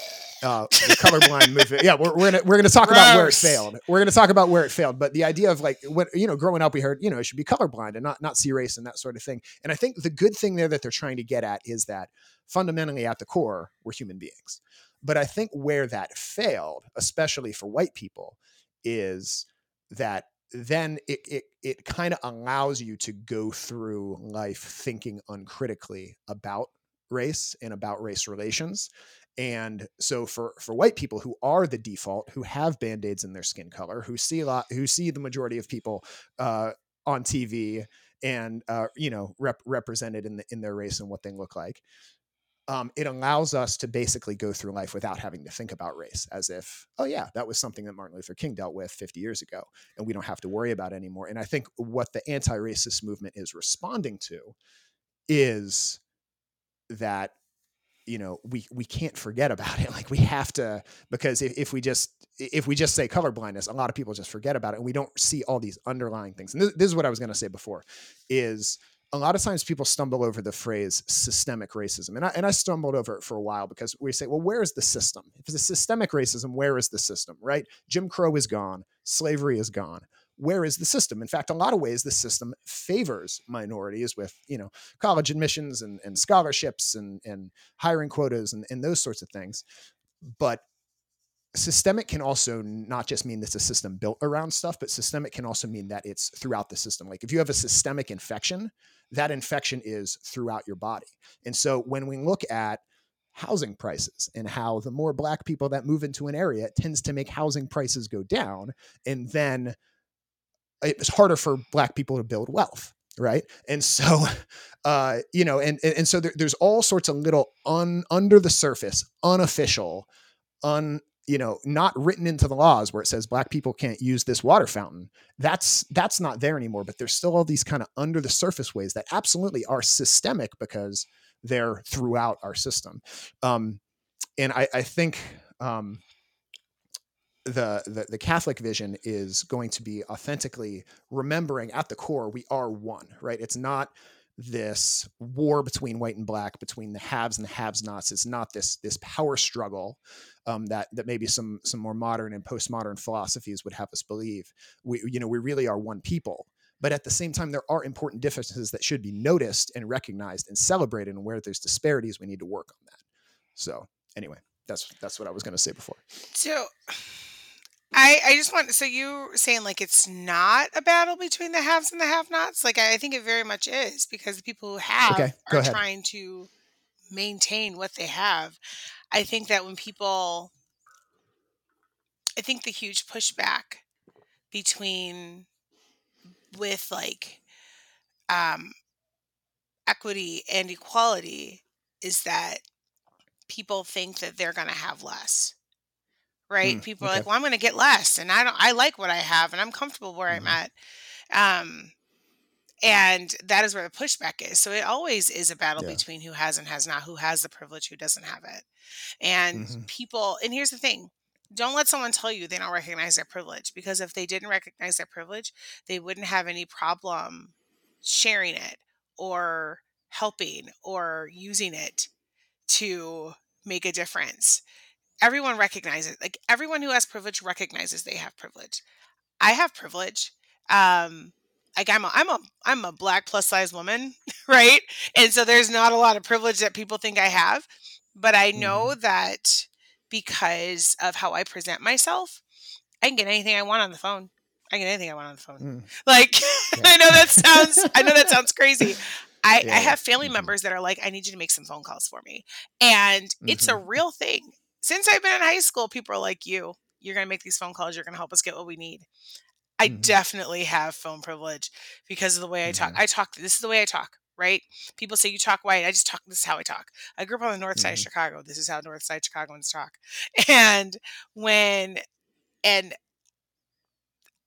Uh, the colorblind [laughs] movement. Yeah, we're, we're gonna we're gonna talk Gross. about where it failed. We're gonna talk about where it failed. But the idea of like what you know, growing up, we heard you know it should be colorblind and not not see race and that sort of thing. And I think the good thing there that they're trying to get at is that fundamentally at the core we're human beings. But I think where that failed, especially for white people, is that then it it, it kind of allows you to go through life thinking uncritically about race and about race relations and so for for white people who are the default who have band-aids in their skin color who see a lot who see the majority of people uh, on tv and uh, you know rep- represented in the in their race and what they look like um, it allows us to basically go through life without having to think about race as if, oh, yeah, that was something that Martin Luther King dealt with 50 years ago, and we don't have to worry about anymore. And I think what the anti racist movement is responding to is that you know we we can't forget about it [laughs] like we have to because if, if we just if we just say color blindness a lot of people just forget about it and we don't see all these underlying things and this, this is what i was going to say before is a lot of times people stumble over the phrase systemic racism. And I, and I stumbled over it for a while because we say, well, where is the system? If it's a systemic racism, where is the system, right? Jim Crow is gone, slavery is gone. Where is the system? In fact, a lot of ways, the system favors minorities with, you know, college admissions and, and scholarships and, and hiring quotas and, and those sorts of things. But systemic can also not just mean it's a system built around stuff, but systemic can also mean that it's throughout the system. Like if you have a systemic infection, that infection is throughout your body. And so when we look at housing prices and how the more black people that move into an area tends to make housing prices go down and then it's harder for black people to build wealth right? And so, [laughs] uh, you know, and and, and so there, there's all sorts of little un under the surface, unofficial, un you know not written into the laws where it says black people can't use this water fountain that's that's not there anymore but there's still all these kind of under the surface ways that absolutely are systemic because they're throughout our system um, and I, I think um, the, the the Catholic vision is going to be authentically remembering at the core we are one, right? It's not this war between white and black, between the haves and the have-nots. It's not this this power struggle um, that that maybe some some more modern and postmodern philosophies would have us believe. We you know we really are one people, but at the same time there are important differences that should be noticed and recognized and celebrated. And where there's disparities, we need to work on that. So anyway, that's that's what I was going to say before. So I, I just want so you saying like it's not a battle between the haves and the have-nots. Like I, think it very much is because the people who have Okay, are ahead. trying to maintain what they have. I think that when people, I think the huge pushback between with like um, equity and equality is that people think that they're going to have less right? Mm, People are like, "Well, I'm going to get less, and I don't. I like what I have, and I'm comfortable where I'm Mhm. at." Um, and that is where the pushback is. So it always is a battle Yeah. between who has and has not, who has the privilege, who doesn't have it. And Mhm. people, and here's the thing: don't let someone tell you they don't recognize their privilege, because if they didn't recognize their privilege, they wouldn't have any problem sharing it or helping or using it to make a difference everyone recognizes like everyone who has privilege recognizes they have privilege. I have privilege um like i'm a i'm a i'm a black plus size woman [laughs] right? And so there's not a lot of privilege that people think i have but i know that because of how i present myself i can get anything i want on the phone. I can get anything i want on the phone. Mm. [laughs] like [laughs] i know that sounds i know that sounds crazy. I, Yeah, I have family Mhm. members that are like, I need you to make some phone calls for me. And it's a real thing. Since I've been in high school, people are like, you, you're going to make these phone calls. You're going to help us get what we need. I Mhm. definitely have phone privilege because of the way I talk. Mhm. I talk, this is the way I talk, right? People say you talk white. I just talk, this is how I talk. I grew up on the north side of Mhm. Chicago. This is how north side Chicagoans talk. [laughs] And when, and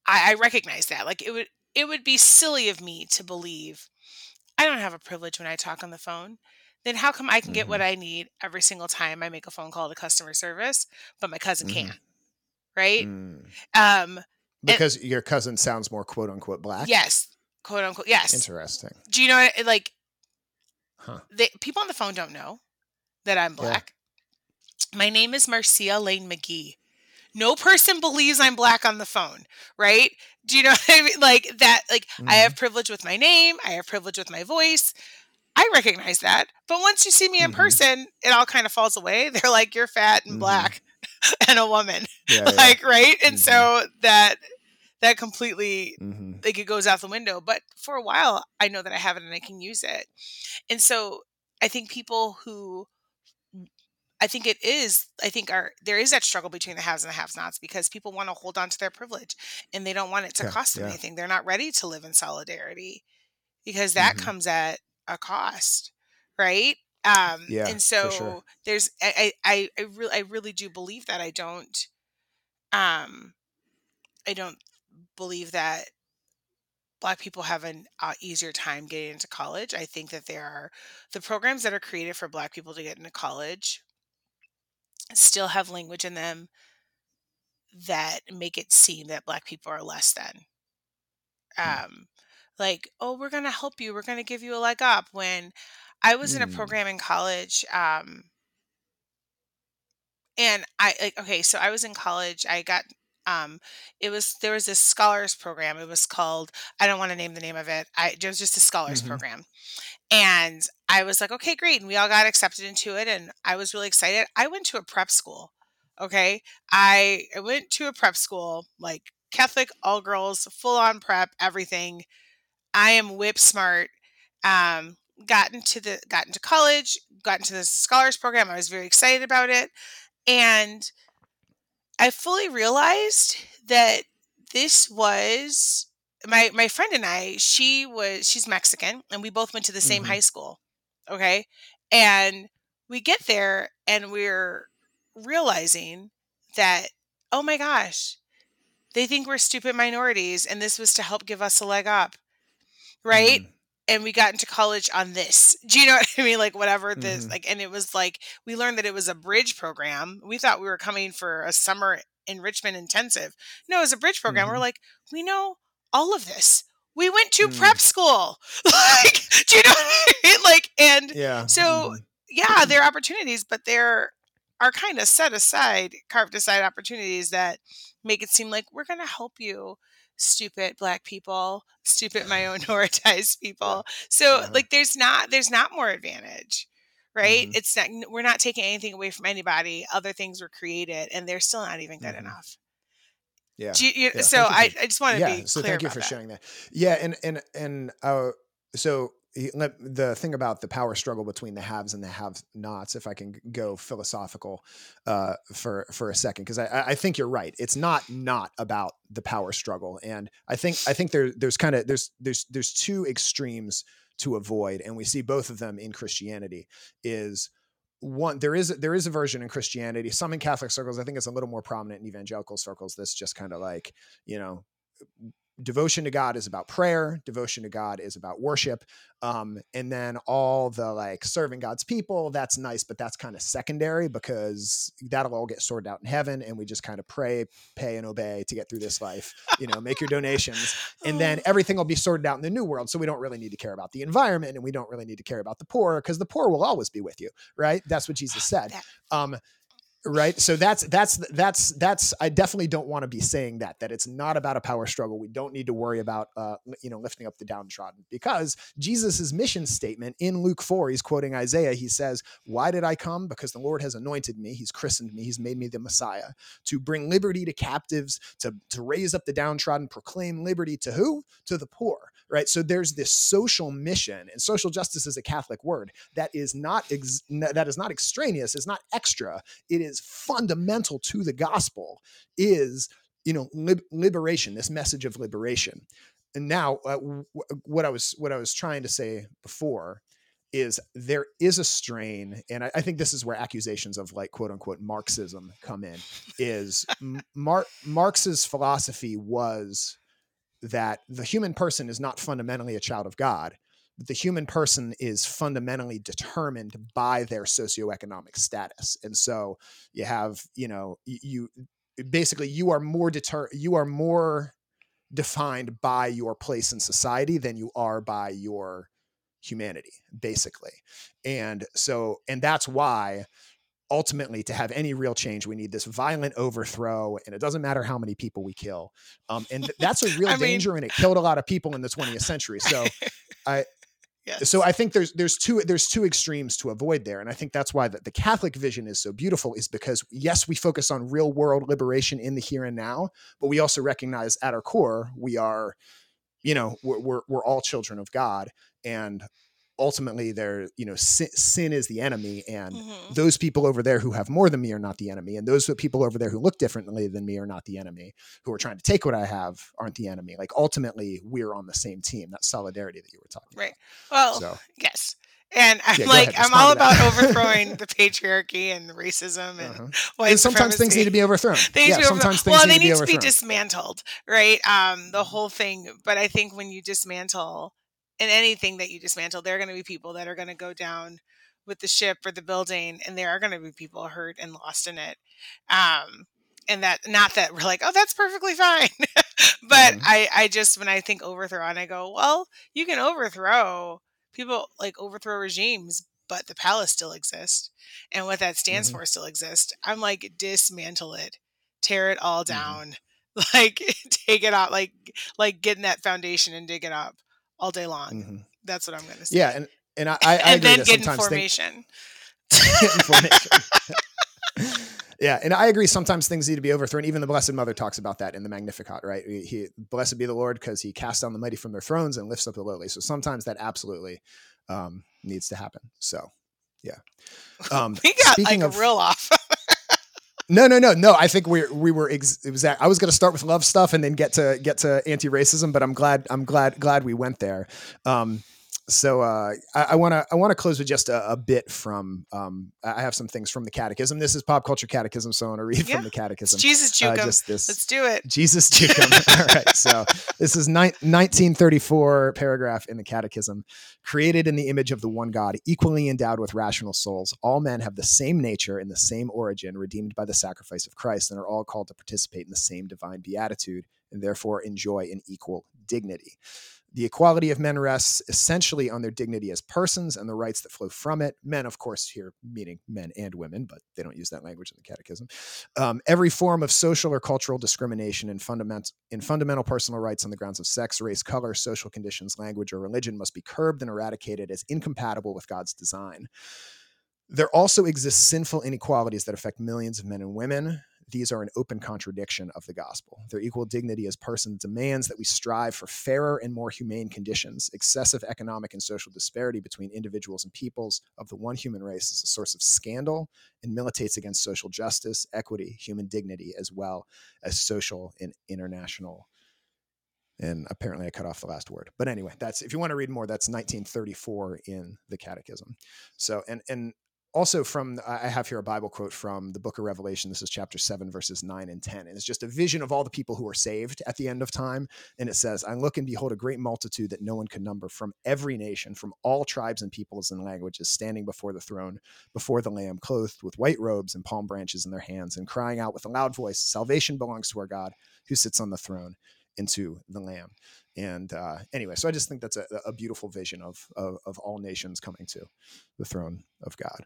I, I recognize that. Like it would, it would be silly of me to believe I don't have a privilege when I talk on the phone. Then how come I can get what I need every single time I make a phone call to customer service, but my cousin Mhm. can't? Right? Mm. Um, Because your cousin sounds more quote unquote black. yes, quote unquote. Yes. Interesting. Do you know what- like Huh. they, people on the phone don't know that I'm Yeah. black. My name is Marcia Lane McGee. No person believes I'm black on the phone, right? Do you know [laughs] what I mean? Like that, like I Mm-hmm. have privilege with my name, I have privilege with my voice. I recognize that. But once you see me in Mhm. person, it all kind of falls away. [laughs] They're like, you're fat and Mhm. black [laughs] and a woman. Yeah. [laughs] yeah. Like, right? And Mhm. so that that completely Mhm. like it goes out the window. But for a while, I know that I have it and I can use it. And so I think people who I think it is, I think are there is that struggle between the haves and the have nots because people want to hold on to their privilege and they don't want it to Okay, cost them yeah. anything. They're not ready to live in solidarity because that Mhm. comes at a cost, right? Um Yeah, and so sure. there's I I I, really I really do believe that I don't um I don't believe that black people have an uh, easier time getting into college. I think that there are the programs that are created for black people to get into college still have language in them that make it seem that black people are less than. Hmm. Um like, "Oh, we're going to help you. We're going to give you a leg up." When I was in a Mm. program in college um and I like okay, so I was in college. I got um it was there was this scholars program. It was called I don't want to name the name of it. I it was just a scholars Mhm. program. And I was like, "Okay, great." And we all got accepted into it and I was really excited. I went to a prep school. Okay? I I went to a prep school like Catholic all girls, full on prep, everything. I am whip smart. Um got into the got into college, got into the scholars program. I was very excited about it. And I fully realized that this was my my friend and I, she was she's Mexican, and we both went to the same Mhm. high school. Okay, and we get there, and we're realizing that oh my gosh, they think we're stupid minorities, and this was to help give us a leg up, right? Mhm. and we got into college on this. [laughs] Do you know what I mean? Like whatever this Mhm. like and it was like we learned that it was a bridge program. We thought we were coming for a summer enrichment intensive. No, it was a bridge program. We're Mhm. like, we know all of this. We went to Mm. prep school. [laughs] like, do you know what I [laughs] mean? Like and Yeah. so yeah, there are opportunities, but there are kind of set aside, carved aside opportunities that make it seem like we're going to help you, stupid black people, stupid [laughs] minoritized people. So Uh-huh. like, there's not there's not more advantage, right? Mhm. It's not we're not taking anything away from anybody. Other things were created, and they're still not even good Mhm. enough. Yeah. You, you- Yeah, so I, I just want to yeah. be So thank you for that. sharing that. Yeah, and and and uh, so the thing about the power struggle between the haves and the have-nots, if I can go philosophical uh, for for a second, because I, I think you're right. It's not not about the power struggle, and I think I think there there's kind of there's there's there's two extremes to avoid, and we see both of them in Christianity. Is one there is there is a version in Christianity, some in Catholic circles. I think it's a little more prominent in evangelical circles. That's just kind of like you know devotion to god is about prayer devotion to god is about worship um and then all the like serving god's people that's nice but that's kind of secondary because that'll all get sorted out in heaven and we just kind of pray pay and obey to get through this life you know make your donations and then [laughs] everything will be sorted out in the new world so we don't really need to care about the environment and we don't really need to care about the poor because the poor will always be with you right? That's what jesus said. That- um right? So that's that's that's that's i definitely don't want to be saying that that it's not about a power struggle. We don't need to worry about uh you know lifting up the downtrodden because jesus's mission statement in luke 4 he's quoting isaiah he says why did i come? Because the lord has anointed me. He's christened me. He's made me the messiah. To bring liberty to captives to to raise up the downtrodden proclaim liberty to who? To the poor. Right? So there's this social mission and social justice is a catholic word that is not ex- that is not extraneous it's not extra. It is fundamental to the gospel is you know lib- liberation this message of liberation. And now uh, w- what i was what i was trying to say before is there is a strain and I, I think this is where accusations of like quote unquote marxism come in is Mar- marx's philosophy was that the human person is not fundamentally a child of god the human person is fundamentally determined by their socioeconomic status. And so you have you know you basically you are more deter you are more defined by your place in society than you are by your humanity basically. And so and that's why ultimately to have any real change we need this violent overthrow and it doesn't matter how many people we kill. Um, and th- that's a [laughs] real I mean- danger and it killed a lot of people in the 20th century. So [laughs] Yes. so I think there's there's two there's two extremes to avoid there, and I think that's why the, the Catholic vision is so beautiful. Is because yes, we focus on real world liberation in the here and now, but we also recognize at our core we are, you know, we're we're, we're all children of God, and ultimately, there you know sin, sin is the enemy, and Mhm. those people over there who have more than me are not the enemy, and those people over there who look differently than me are not the enemy. Who are trying to take what I have aren't the enemy. Like ultimately, we're on the same team. That solidarity that you were talking about. Right. about. Well, So. yes. And I'm Yeah, like, I'm all about overthrowing [laughs] the patriarchy and racism and Uh-huh. white and sometimes things need to be overthrown. They need yeah, to be overthrown. sometimes things well, need they to be need to be dismantled, right? Um, the whole thing. But I think when you dismantle, in anything that you dismantle, there are going to be people that are going to go down with the ship or the building, and there are going to be people hurt and lost in it. Um, and that not that we're like, oh, that's perfectly fine. [laughs] but Mhm. I, I just when I think overthrow, and I go, well, you can overthrow people like overthrow regimes, but the palace still exists, and what that stands Mhm. for still exists. I'm like, dismantle it, tear it all Mhm. down, [laughs] like take it out, like like get in that foundation and dig it up all day long. Mhm. That's what I'm going to say. Yeah, and and I, I, I and agree then get in sometimes things, formation. Information. [laughs] [laughs] [laughs] yeah, and I agree. Sometimes things need to be overthrown. Even the Blessed Mother talks about that in the Magnificat, right? He, he blessed be the Lord because He casts down the mighty from their thrones and lifts up the lowly. So sometimes that absolutely um, needs to happen. So, yeah. Um, We got like of- real off. No, no, no, no. I think we we were ex- was I was going to start with love stuff and then get to get to anti-racism, but I'm glad I'm glad glad we went there. Um, so uh, I want to I want to close with just a, a bit from um, I have some things from the Catechism. This is pop culture Catechism, so I want to read Yeah. from the Catechism. It's Jesus Uh, just this Let's do it. Jesus [laughs] Jukum. All right. So this is ni- 1934 paragraph in the Catechism. Created in the image of the one God, equally endowed with rational souls, all men have the same nature and the same origin, redeemed by the sacrifice of Christ, and are all called to participate in the same divine beatitude, and therefore enjoy an equal dignity. The equality of men rests essentially on their dignity as persons and the rights that flow from it. Men, of course, here meaning men and women, but they don't use that language in the Catechism. Um, every form of social or cultural discrimination in, fundament, in fundamental personal rights on the grounds of sex, race, color, social conditions, language, or religion must be curbed and eradicated as incompatible with God's design. There also exist sinful inequalities that affect millions of men and women. These are an open contradiction of the gospel. Their equal dignity as persons demands that we strive for fairer and more humane conditions. Excessive economic and social disparity between individuals and peoples of the one human race is a source of scandal and militates against social justice, equity, human dignity, as well as social and international. And apparently, I cut off the last word. But anyway, that's if you want to read more, that's 1934 in the Catechism. So, and and also from I have here a Bible quote from the Book of Revelation. This is chapter seven, verses nine and ten, and it's just a vision of all the people who are saved at the end of time. And it says, "I look and behold a great multitude that no one can number, from every nation, from all tribes and peoples and languages, standing before the throne, before the Lamb, clothed with white robes and palm branches in their hands, and crying out with a loud voice, Salvation belongs to our God, who sits on the throne, and to the Lamb." And uh, anyway, so I just think that's a, a beautiful vision of, of of all nations coming to the throne of God.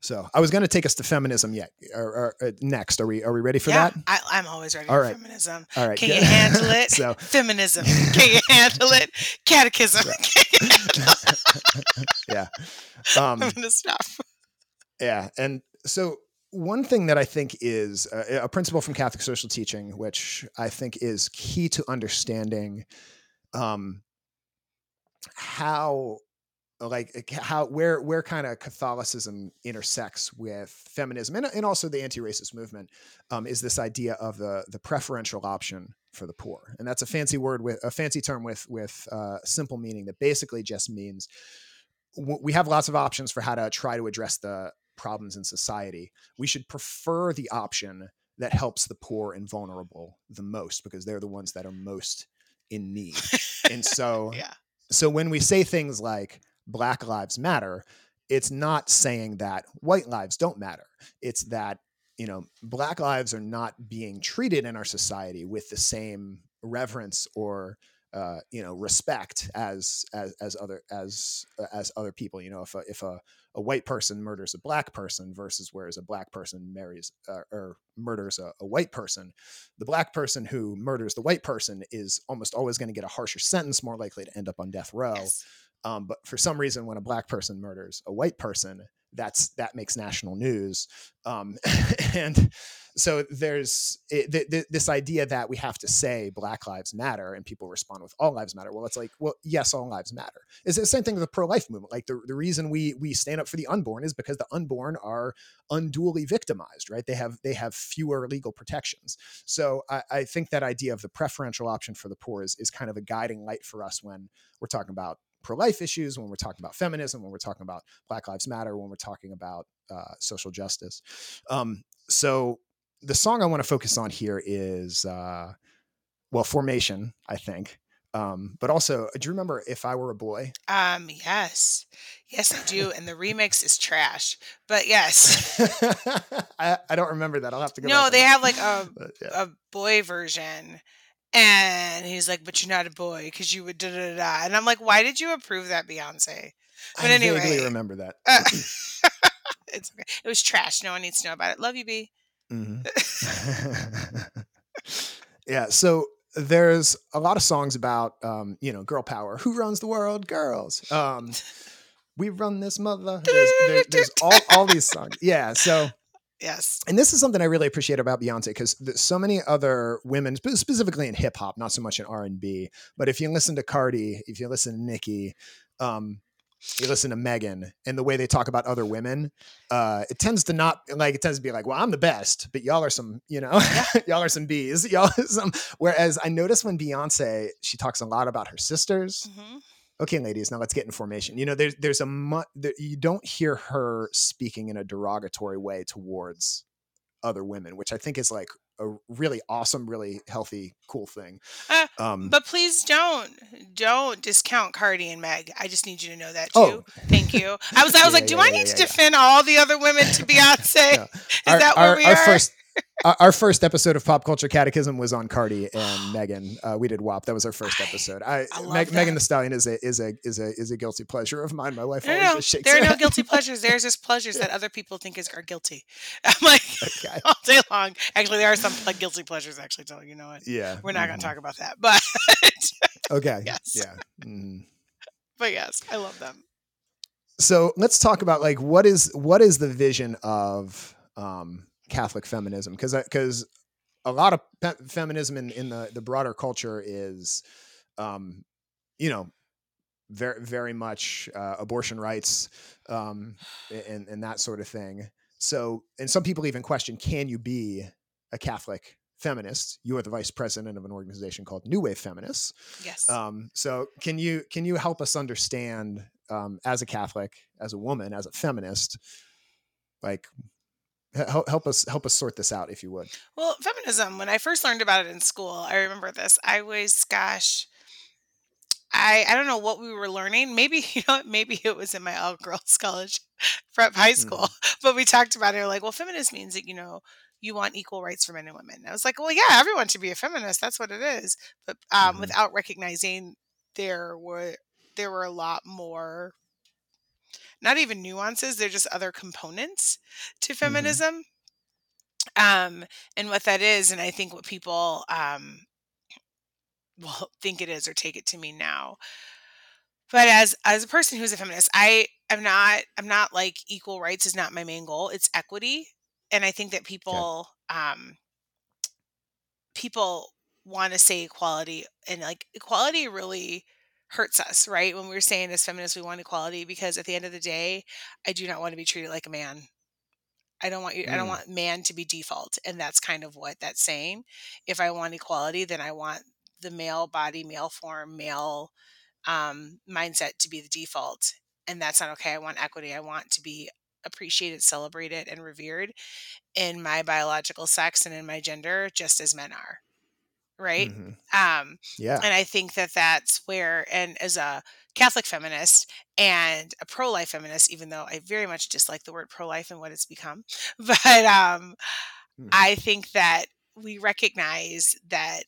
So I was going to take us to feminism yet, or, or uh, next. Are we are we ready for yeah, that? I, I'm always ready All for right. feminism. All right. Can you [laughs] handle it? so Feminism. [laughs] Can you handle it? Catechism. [laughs] yeah, um, I'm gonna stop. yeah, and so one thing that I think is uh, a principle from Catholic social teaching, which I think is key to understanding um, how like how where where kind of Catholicism intersects with feminism and, and also the anti-racist movement um, is this idea of the the preferential option for the poor, and that's a fancy word with a fancy term with with uh, simple meaning that basically just means w- we have lots of options for how to try to address the problems in society. We should prefer the option that helps the poor and vulnerable the most because they're the ones that are most in need. and so [laughs] Yeah. so when we say things like black lives matter it's not saying that white lives don't matter. It's that you know black lives are not being treated in our society with the same reverence or uh, you know respect as as as other as uh, as other people. You know if a, if a, a white person murders a black person versus whereas a black person marries uh, or murders a, a white person the black person who murders the white person is almost always going to get a harsher sentence more likely to end up on death row. Yes. Um, but for some reason, when a black person murders a white person, that's that makes national news. Um, [laughs] and so there's it, th- th- this idea that we have to say Black Lives Matter, and people respond with All Lives Matter. Well, it's like, well, yes, all lives matter. It's the same thing with the pro-life movement. Like the, the reason we we stand up for the unborn is because the unborn are unduly victimized, right? They have they have fewer legal protections. So I, I think that idea of the preferential option for the poor is is kind of a guiding light for us when we're talking about pro-life issues, when we're talking about feminism, when we're talking about Black Lives Matter, when we're talking about uh, social justice. Um, so the song I want to focus on here is uh, well, Formation, I think. Um, but also, do you remember If I Were a Boy? Um. Yes. Yes, I do. And the remix is trash. But [laughs] yes. I, I don't remember that. I'll have to go. No, they have like a [laughs] yeah. a boy version. And he's like, but you're not a boy because you would da da da. da." And I'm like, why did you approve that, Beyonce? but I vaguely remember that. Uh, [laughs] it's okay. It was trash. No one needs to know about it. Love you, B. Mhm. [laughs] [laughs] yeah. So there's a lot of songs about, um, you know, girl power. Who runs the world? Girls. Um, we run this mother. There's, there, there's all, all these songs. Yeah. So, Yes. and this is something I really appreciate about Beyonce because so many other women, specifically in hip hop, not so much in R and B, but if you listen to Cardi, if you listen to Nicki, um, you listen to Megan and the way they talk about other women, uh, it tends to not like it tends to be like, well, I'm the best, but y'all are some, you know, [laughs] y'all are some bees. [laughs] Y'all are some. Whereas I notice when Beyonce, she talks a lot about her sisters. Mhm. Okay, ladies, now let's get in formation. You know, there's there's a mu- there, you don't hear her speaking in a derogatory way towards other women, which I think is like a really awesome, really healthy, cool thing. Uh, Um, But please don't don't discount Cardi and Meg. I just need you to know that too. Oh. Thank you. I was I was Yeah, like, do yeah, I need yeah, to defend all the other women to Beyonce? [laughs] Yeah. Is our, that where our, we our are? first [laughs] our, first episode of Pop Culture Catechism was on Cardi and Megan. Uh, we did WAP. That was our first episode. I, I Meg, Megan Thee Stallion is a is a is a is a guilty pleasure of mine. My wife No, always no, no. just shakes There are no guilty pleasures. There's just pleasures [laughs] that other people think is are guilty. I'm like Okay. [laughs] day long. Actually, there are some like guilty pleasures. Actually, so you know what? Yeah, We're not going mhm. to talk about that. [laughs] But Okay. [laughs] Yes. Yeah. mhm. but yes, I love them. So let's talk about like what is what is the vision of um, Catholic feminism? Because because a lot of pe- feminism in, in the the broader culture is, um, you know, very very much uh, abortion rights um, and and that sort of thing. So and some people even question: Can you be a Catholic feminist? You are the vice president of an organization called New Wave Feminists. Yes. Um, so can you can you help us understand um, as a Catholic, as a woman, as a feminist, like help, help us help us sort this out if you would. Well, feminism, when I first learned about it in school, I remember this. I was, gosh, I I don't know what we were learning. Maybe, [laughs] you know, maybe it was in my all girls [laughs] college prep high school, but we talked about it. Like, well, feminist means that, you know, you want equal rights for men and women. I was like, well, yeah, everyone should be a feminist. That's what it is. But um, Mhm. without recognizing there were there were a lot more not even nuances, they're just other components to feminism um and what that is and i think what people um will think it is or take it to mean now. But as as a person who's a feminist i am not i'm not like equal rights is not my main goal it's equity. And i think that people um people want to say equality and like equality really hurts us right? When we're saying as feminists we want equality because at the end of the day i do not want to be treated like a man. I don't want you I don't Mm. want man to be default and that's kind of what that's saying. If I want equality, then I want the male body, male form, male um mindset to be the default and that's not okay. I want equity. I want to be appreciated, celebrated and revered in my biological sex and in my gender just as men are. Right? Mhm. Um Yeah. and I think that that's where, and as a Catholic feminist and a pro life feminist, even though I very much dislike the word pro life and what it's become, [laughs] but um, Mhm. I think that we recognize that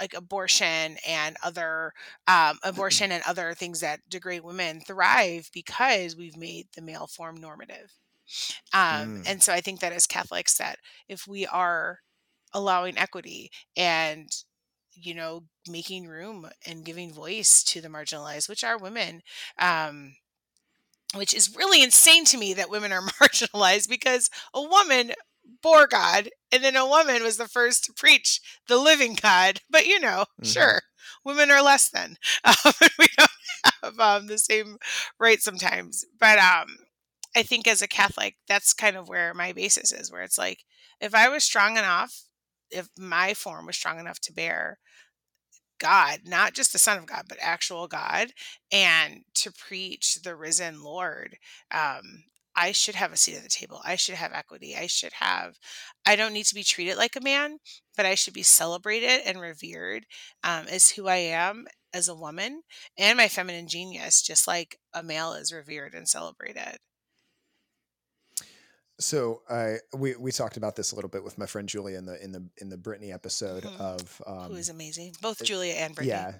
like abortion and other um, abortion and other things that degrade women thrive because we've made the male form normative um, Mm. and so i think that as catholics that if we are allowing equity and you know making room and giving voice to the marginalized which are women um, which is really insane to me that women are [laughs] marginalized because a woman bore God, and then a woman was the first to preach the living God. But you know, Mhm. sure, women are less than. [laughs] Um, we don't have um, the same rights sometimes. But um, I think as a Catholic, that's kind of where my basis is, where it's like, if I was strong enough, if my form was strong enough to bear God, not just the Son of God, but actual God, and to preach the risen Lord, um, I should have a seat at the table. I should have equity. I should have, I don't need to be treated like a man, but I should be celebrated and revered um, as who I am as a woman and my feminine genius, just like a male is revered and celebrated. So I we we talked about this a little bit with my friend Julia in the in the in the Brittany episode Mhm. of um, who is amazing. Both Julia and Brittany.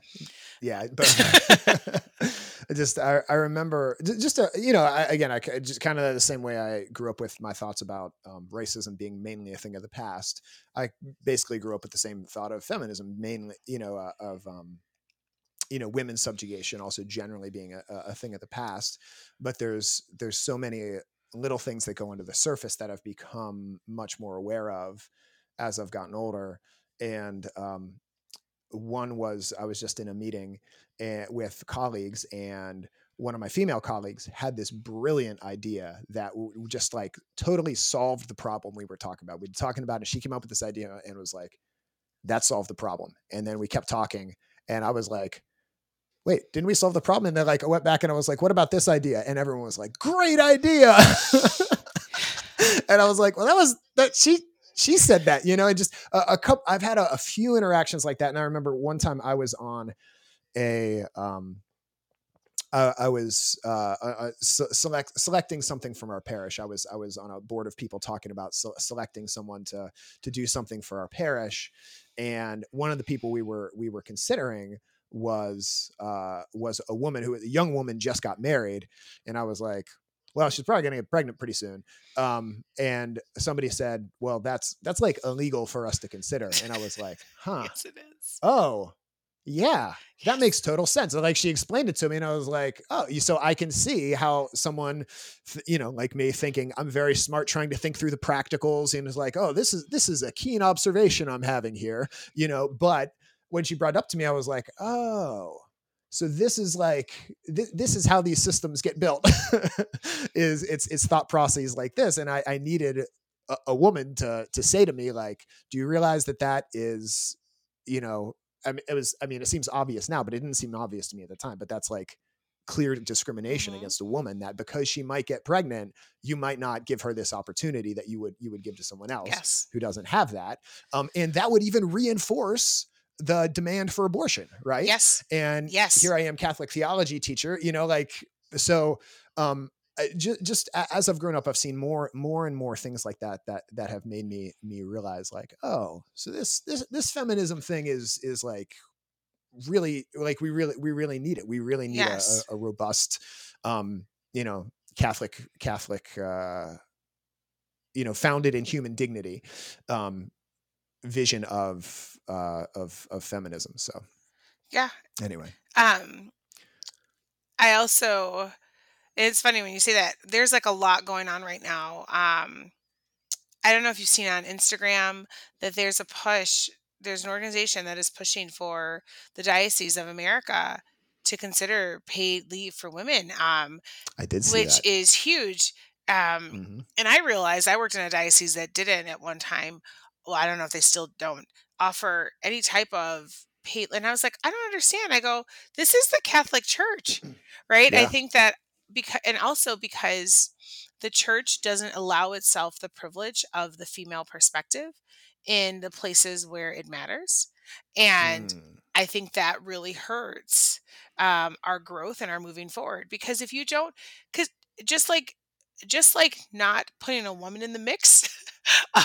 Yeah, yeah, but [laughs] [laughs] [laughs] just I, I remember just a, you know I, again I just kind of the same way I grew up with my thoughts about um, racism being mainly a thing of the past. I basically grew up with the same thought of feminism mainly you know uh, of um, you know women's subjugation also generally being a, a thing of the past. But there's there's so many little things that go under the surface that I've become much more aware of as I've gotten older and um, one was I was just in a meeting uh, with colleagues, and one of my female colleagues had this brilliant idea that just like totally solved the problem we were talking about. We were talking about it. She came up with this idea and was like, "That solved the problem." And then we kept talking, and I was like, "Wait, didn't we solve the problem?" And then like I went back and I was like, "What about this idea?" And everyone was like, "Great idea." [laughs] and I was like, "Well, that was that she." She said that, you know, and just a, a couple. I've had a, a few interactions like that, and I remember one time I was on a um, uh, I was uh, uh, select, selecting something from our parish. I was I was on a board of people talking about se- selecting someone to to do something for our parish, and one of the people we were we were considering was uh, was a woman who a young woman just got married, and I was like, well, she's probably going to get pregnant pretty soon. Um, and somebody said, well, that's that's like illegal for us to consider, and I was like, [laughs] huh, yes, it is. Oh, yeah, that makes total sense. Like she explained it to me, and I was like, "Oh, so I can see how someone, you know, like me, thinking I'm very smart, trying to think through the practicals, and is like, oh, this is this is a keen observation I'm having here, you know." But when she brought up to me, I was like, "Oh, so this is like th- this is how these systems get built. [laughs] is it's it's thought processes like this?" And I, I needed a, a woman to to say to me, like, "Do you realize that that is, you know?" I mean, it was. I mean, it seems obvious now, but it didn't seem obvious to me at the time. But that's like clear discrimination Mhm. against a woman. That because she might get pregnant, you might not give her this opportunity that you would you would give to someone else Yes. who doesn't have that. Um, and that would even reinforce the demand for abortion, right? Yes. And Yes. here I am, Catholic theology teacher. You know, like so. Um, just, just as I've grown up, I've seen more, more and more things like that that that have made me me realize, like, oh, so this this this feminism thing is is like really like we really we really need it. We really need Yes. a, a, a robust, um, you know, Catholic Catholic, uh, you know, founded in human dignity, um, vision of uh, of of feminism. So Yeah. anyway, Um, I also, it's funny when you say that. There's like a lot going on right now. Um, I don't know if you've seen on Instagram that there's a push. There's an organization that is pushing for the Diocese of America to consider paid leave for women, um, I did see which that. is huge. Um, Mhm. and I realized I worked in a diocese that didn't at one time. Well, I don't know if they still don't offer any type of paid. And I was like, I don't understand. I go, this is the Catholic Church, right? I think that because, and also because the church doesn't allow itself the privilege of the female perspective in the places where it matters. And Mm. I think that really hurts um, our growth and our moving forward because if you don't, because just like just like not putting a woman in the mix [laughs]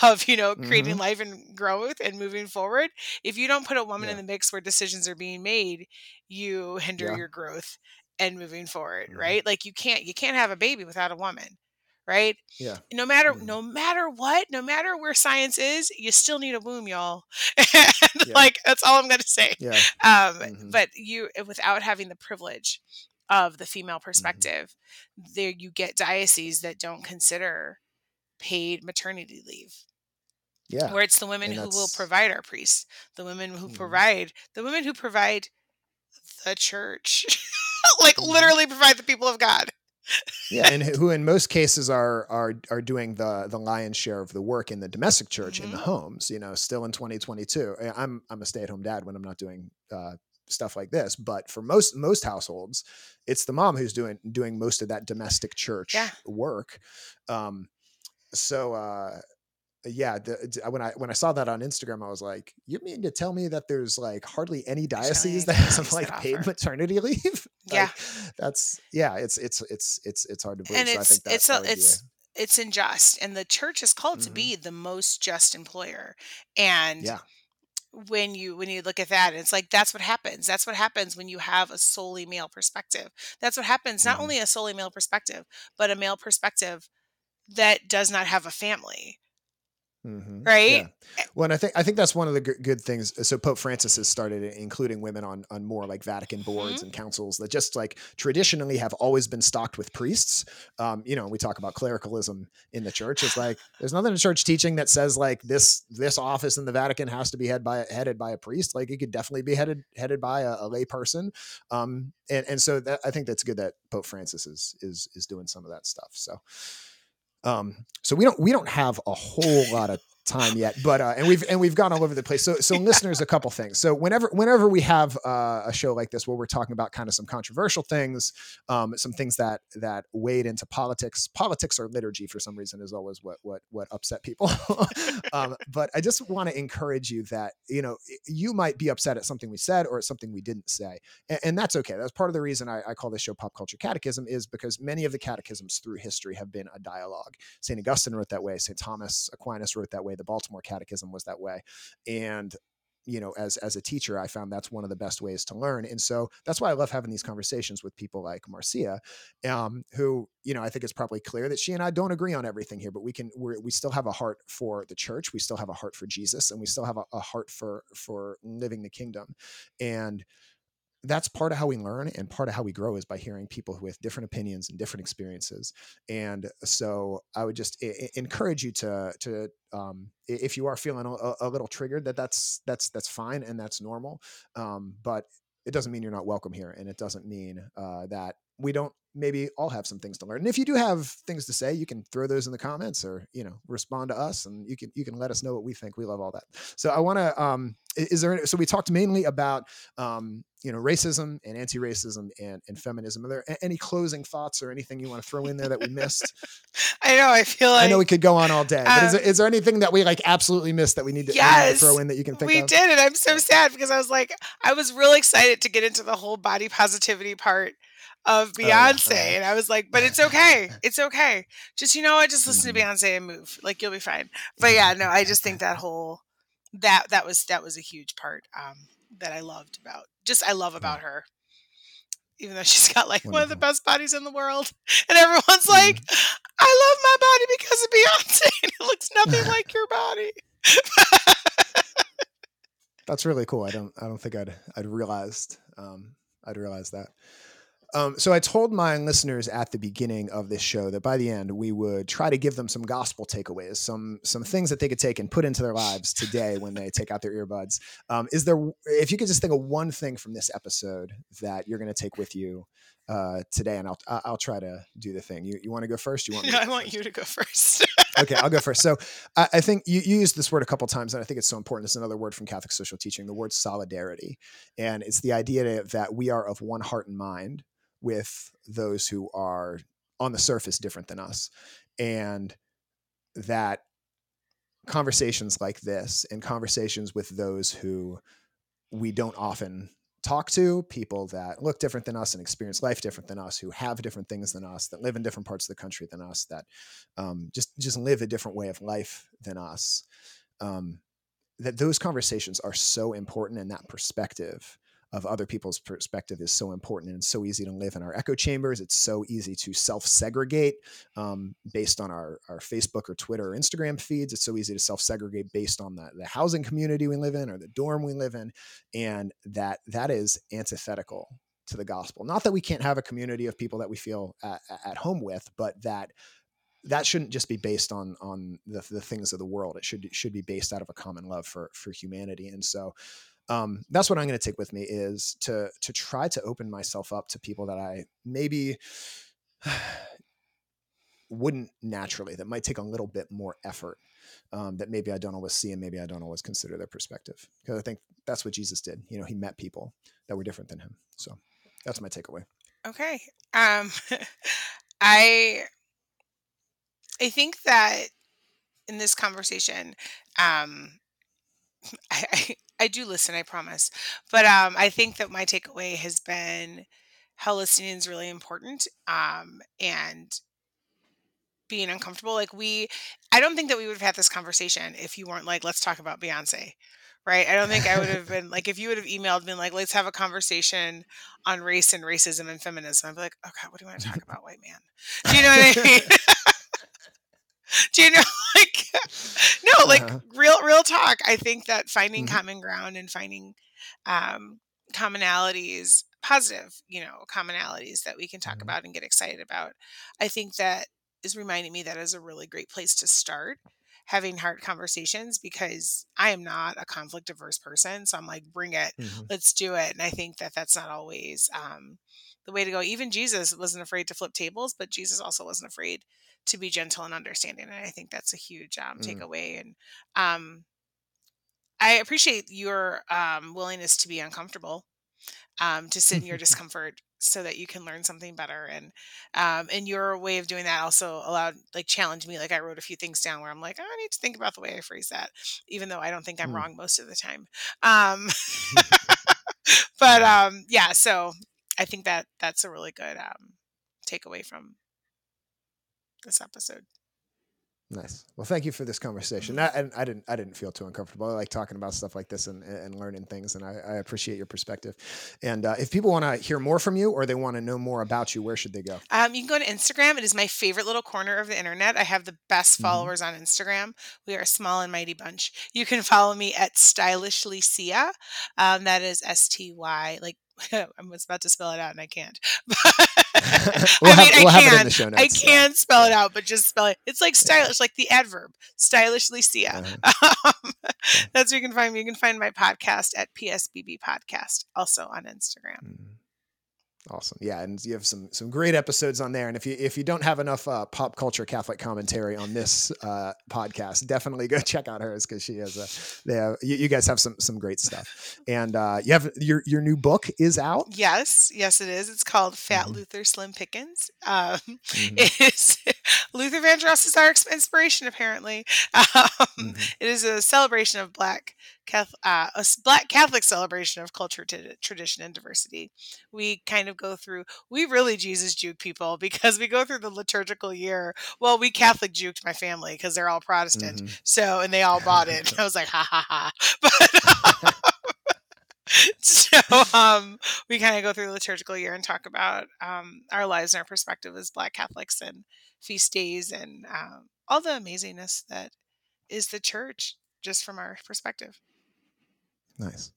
of you know creating Mhm. life and growth and moving forward if you don't put a woman in the mix where decisions are being made you hinder Yeah. your growth and moving forward Mhm. right like you can't you can't have a baby without a woman right Yeah. no matter Mhm. no matter what no matter where science is you still need a womb y'all [laughs] and Yeah. like that's all i'm gonna say Yeah. um Mhm. but you without having the privilege of the female Mm-hmm. perspective there you get dioceses that don't consider paid maternity leave Yeah. where it's the women who will provide our priests the women who Mhm. provide the women who provide the church [laughs] like Mhm. literally provide the people of god yeah, and who in most cases are are are doing the the lion's share of the work in the domestic church in the Mhm. homes. You know, still in 2022. I- I'm I'm a stay at home dad when I'm not doing uh, stuff like this, but for most most households, it's the mom who's doing doing most of that domestic church Yeah. work. Um, so uh, yeah, the, when I when I saw that on Instagram, I was like, "You mean to tell me that there's like hardly any dioceses that [laughs] have like that paid maternity [laughs] leave?" Yeah. That's yeah, it's it's it's it's it's hard to believe. and so I it's it's a, it's it's unjust and the church is called to Mhm. be the most just employer and Yeah. when you when you look at that it's like that's what happens that's what happens when you have a solely male perspective that's what happens not Mhm. only a solely male perspective but a male perspective that does not have a family Mm-hmm. Right. Yeah. Well, and I think I think that's one of the g- good things. So Pope Francis has started including women on on more like Vatican boards mm-hmm. and councils that just like traditionally have always been stocked with priests. Um, you know, we talk about clericalism in the church. It's like [sighs] there's nothing in church teaching that says like this this office in the Vatican has to be head by headed by a priest. Like it could definitely be headed headed by a, a lay person. Um, and and so that, I think that's good that Pope Francis is is is doing some of that stuff. So. Um, so we don't we don't have a whole lot of time yet, but uh, and we've and we've gone all over the place. So so [laughs] listeners, a couple things. So whenever whenever we have uh, a show like this where we're talking about kind of some controversial things, um, some things that that wade into politics, politics or liturgy for some reason is always what what what upset people. [laughs] um, but I just want to encourage you that you know you might be upset at something we said or at something we didn't say, and, and that's okay. That's part of the reason I, I call this show Pop Culture Catechism is because many of the catechisms through history have been a dialogue. Saint Augustine wrote that way. Saint Thomas Aquinas wrote that way the Baltimore Catechism was that way, and you know as as a teacher i found that's one of the best ways to learn. And so that's why i love having these conversations with people like marcia um, who you know i think it's probably clear that she and i don't agree on everything here but we can we we still have a heart for the church. We still have a heart for jesus and we still have a, a heart for for living the kingdom. And that's part of how we learn and part of how we grow is by hearing people with different opinions and different experiences and so i would just I- encourage you to to um, if you are feeling a, a, little triggered that that's that's that's fine and that's normal um, but it doesn't mean you're not welcome here and it doesn't mean uh, that we don't maybe all have some things to learn. And if you do have things to say, you can throw those in the comments or, you know, respond to us and you can, you can let us know what we think. We love all that. So I want to, um, is there, so we talked mainly about, um, you know, racism and anti-racism and, and feminism. Are there any closing thoughts or anything you want to throw in there that we missed? [laughs] I know. I feel like I know we could go on all day, but um, is, there, is there anything that we like absolutely missed that we need to, yes, throw in that you can think we of? did. And I'm so sad because I was like, I was really excited to get into the whole body positivity part of Beyonce. Oh, yeah. And I was like, but it's okay. [laughs] It's okay. Just, you know what? Just listen mm-hmm. to Beyonce and move. Like you'll be fine. But yeah, no, I just think [laughs] that whole that that was that was a huge part um that I loved about just I love about her. Even though she's got like Wonderful. one of the best bodies in the world. And everyone's mm-hmm. like, I love my body because of Beyonce. [laughs] And it looks nothing [laughs] like your body. That's really cool. I don't I don't think I'd I'd realized um I'd realized that. Um, so I told my listeners at the beginning of this show that by the end we would try to give them some gospel takeaways, some some things that they could take and put into their lives today when they take out their earbuds. Um, is there, if you could just think of one thing from this episode that you're going to take with you uh, today, and I'll I'll try to do the thing. You you want to go first? You want? [laughs] I want you to go first. [laughs] okay, I'll go first. So I, I think you, you used this word a couple times, and I think it's so important. It's another word from Catholic social teaching, the word solidarity, and it's the idea that we are of one heart and mind with those who are on the surface different than us. And that conversations like this and conversations with those who we don't often talk to people that look different than us and experience life different than us who have different things than us that live in different parts of the country than us that um, just just live a different way of life than us um, that those conversations are so important in that perspective of other people's perspective is so important and so easy to live in our echo chambers. It's so easy to self-segregate um, based on our, our facebook or twitter or instagram feeds. It's so easy to self-segregate based on the, the housing community we live in or the dorm we live in and that that is antithetical to the gospel. Not that we can't have a community of people that we feel at, at home with but that that shouldn't just be based on on the, the things of the world. It should should be based out of a common love for for humanity. And so um, that's what I'm going to take with me is to to try to open myself up to people that I maybe [sighs] wouldn't naturally that might take a little bit more effort um, that maybe I don't always see and maybe I don't always consider their perspective because I think that's what Jesus did. You know, he met people that were different than him. So that's my takeaway. Okay. Um, [laughs] I I think that in this conversation, um, [laughs] I, I, I do listen, I promise. But um, I think that my takeaway has been how listening is really important. Um, and being uncomfortable. Like we, I don't think that we would have had this conversation if you weren't like, let's talk about Beyonce. Right. I don't think I would have [laughs] been like, if you would have emailed me like, let's have a conversation on race and racism and feminism. I'd be like, okay, what do you want to talk [laughs] about, white man? Do you know what I mean? [laughs] Do you know [laughs] like no, like Uh-huh. real real talk. I think that finding Mhm. common ground and finding um commonalities, positive, you know, commonalities that we can talk Mhm. about and get excited about. I think that is reminding me that is a really great place to start having hard conversations because I am not a conflict averse person. So I'm like, bring it, Mhm. let's do it. And I think that that's not always um, the way to go. Even Jesus wasn't afraid to flip tables, but Jesus also wasn't afraid to be gentle and understanding. And I think that's a huge um, Mm. takeaway. And um, I appreciate your um, willingness to be uncomfortable, um, to sit in your [laughs] discomfort so that you can learn something better. And um, and your way of doing that also allowed like challenged me. Like I wrote a few things down where I'm like, "Oh, I need to think about the way I phrase that, even though I don't think I'm Mm. wrong most of the time. Um, [laughs] [laughs] but um, yeah, so I think that that's a really good um, takeaway from this episode. Nice. Well, thank you for this conversation. I, and I didn't, I didn't feel too uncomfortable. I like talking about stuff like this and, and learning things, and I, I appreciate your perspective. And uh, if people want to hear more from you or they want to know more about you, where should they go? Um, you can go to Instagram. It is my favorite little corner of the internet. I have the best Mhm. followers on Instagram. We are a small and mighty bunch. You can follow me at stylishly Sia. Um, that is S T Y. Like [laughs] I was about to spell it out and I can't. [laughs] [laughs] we'll I mean, I we'll have it in can. the show notes. I yeah. can spell it out, but just spell it. It's like stylish, like the adverb, stylishly Sia. Uh-huh. Um, that's where you can find me. You can find my podcast at PSBB Podcast, also on Instagram. Mm. Awesome. Yeah, and you have some some great episodes on there. And if you if you don't have enough uh, pop culture Catholic commentary on this uh, podcast, definitely go [laughs] check out hers because she has a. They have, you, you guys have some some great stuff. And uh, you have your your new book is out. Yes, yes, it is. It's called Fat Mhm. Luther Slim Pickens. Um, [laughs] Mhm. It is Luther Vandross is our inspiration, apparently. [laughs] Um, Mhm. It is a celebration of Black uh, a Black Catholic celebration of culture, t- tradition, and diversity. We kind of go through. We really Jesus juke people [laughs] because we go through the liturgical year. Well, we Catholic juked my family because they're all Protestant. Mhm. So, and they all bought it. I was like, ha ha ha. [laughs] But [laughs] so um, we kind of go through the liturgical year and talk about um, our lives and our perspective as Black Catholics and feast days and um, all the amazingness that is the church just from our perspective. Nice.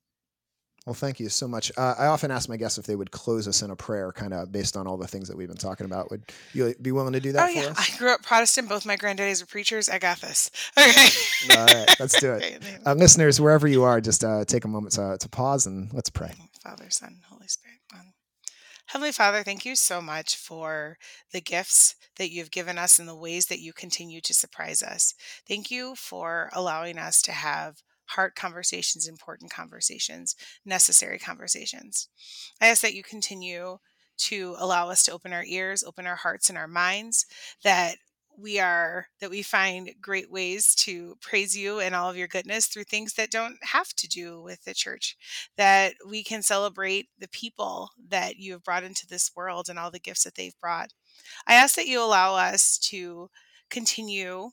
Well, thank you so much. Uh, I often ask my guests if they would close us in a prayer, kind of based on all the things that we've been talking about. Would you be willing to do that oh, for yeah. us? I grew up Protestant. Both my granddaddies were preachers. I got this. [laughs] Okay. All right, let's do it. [laughs] Uh, listeners, wherever you are, just uh, take a moment to, to pause and let's pray. Father, Son, Holy Spirit. Um, Heavenly Father, thank you so much for the gifts that you've given us and the ways that you continue to surprise us. Thank you for allowing us to have heart conversations, important conversations, necessary conversations. I ask that you continue to allow us to open our ears, open our hearts and our minds, that we are that we find great ways to praise you and all of your goodness through things that don't have to do with the church that we can celebrate the people that you have brought into this world and all the gifts that they've brought. I ask that you allow us to continue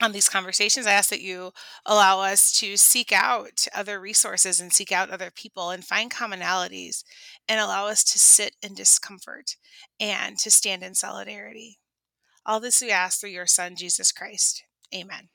on these conversations. I ask that you allow us to seek out other resources and seek out other people and find commonalities and allow us to sit in discomfort and to stand in solidarity. All this we ask through your Son, Jesus Christ. Amen.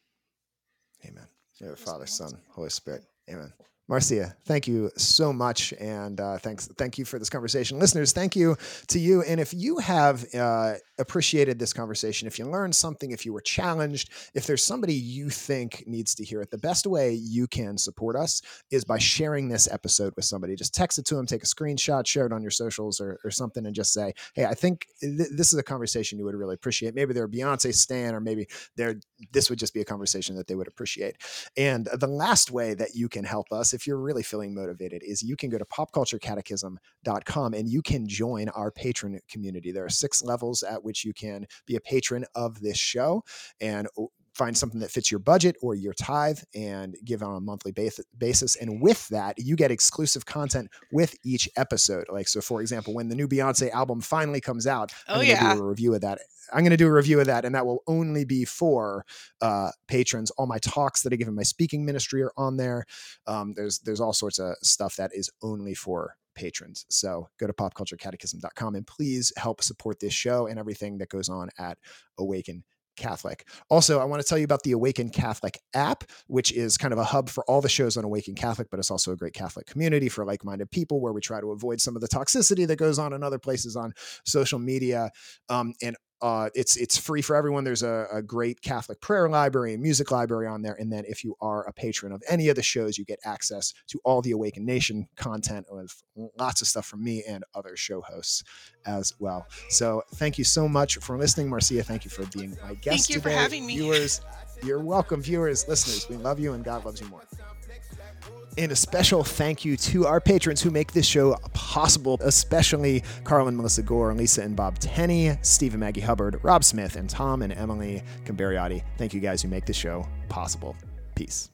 Amen. Father, Son, Holy Spirit. Amen. Marcia, thank you so much, and uh, thanks, thank you for this conversation, listeners. Thank you to you, and if you have uh, appreciated this conversation, if you learned something, if you were challenged, if there's somebody you think needs to hear it, the best way you can support us is by sharing this episode with somebody. Just text it to them, take a screenshot, share it on your socials or, or something, and just say, "Hey, I think th- this is a conversation you would really appreciate." Maybe they're Beyonce stan, or maybe they're this would just be a conversation that they would appreciate. And the last way that you can help us, if you're really feeling motivated, is you can go to popculturecatechism.com and you can join our Patreon community. There are six levels at which you can be a patron of this show and oh, find something that fits your budget or your tithe and give on a monthly basis. And with that, you get exclusive content with each episode. Like, so for example, when the new Beyonce album finally comes out, Oh, I'm going to yeah. do a review of that. I'm going to do a review of that, and that will only be for uh, patrons. All my talks that I give in my speaking ministry are on there. Um, there's there's all sorts of stuff that is only for patrons. So go to popculturecatechism.com and please help support this show and everything that goes on at Awaken Catholic. Also, I want to tell you about the Awaken Catholic app, which is kind of a hub for all the shows on Awaken Catholic, but it's also a great Catholic community for like minded people where we try to avoid some of the toxicity that goes on in other places on social media. Um, and uh, it's it's free for everyone. There's a, a, great Catholic prayer library and music library on there. And then if you are a patron of any of the shows, you get access to all the Awaken Nation content with lots of stuff from me and other show hosts as well. So thank you so much for listening, Marcia. Thank you for being my guest. Thank you today. for having me. Viewers, you're welcome, viewers, listeners. We love you and God loves you more. And a special thank you to our patrons who make this show possible, especially Carl and Melissa Gore, Lisa and Bob Tenney, Steve and Maggie Hubbard, Rob Smith, and Tom and Emily Cambariotti. Thank you guys who make this show possible. Peace.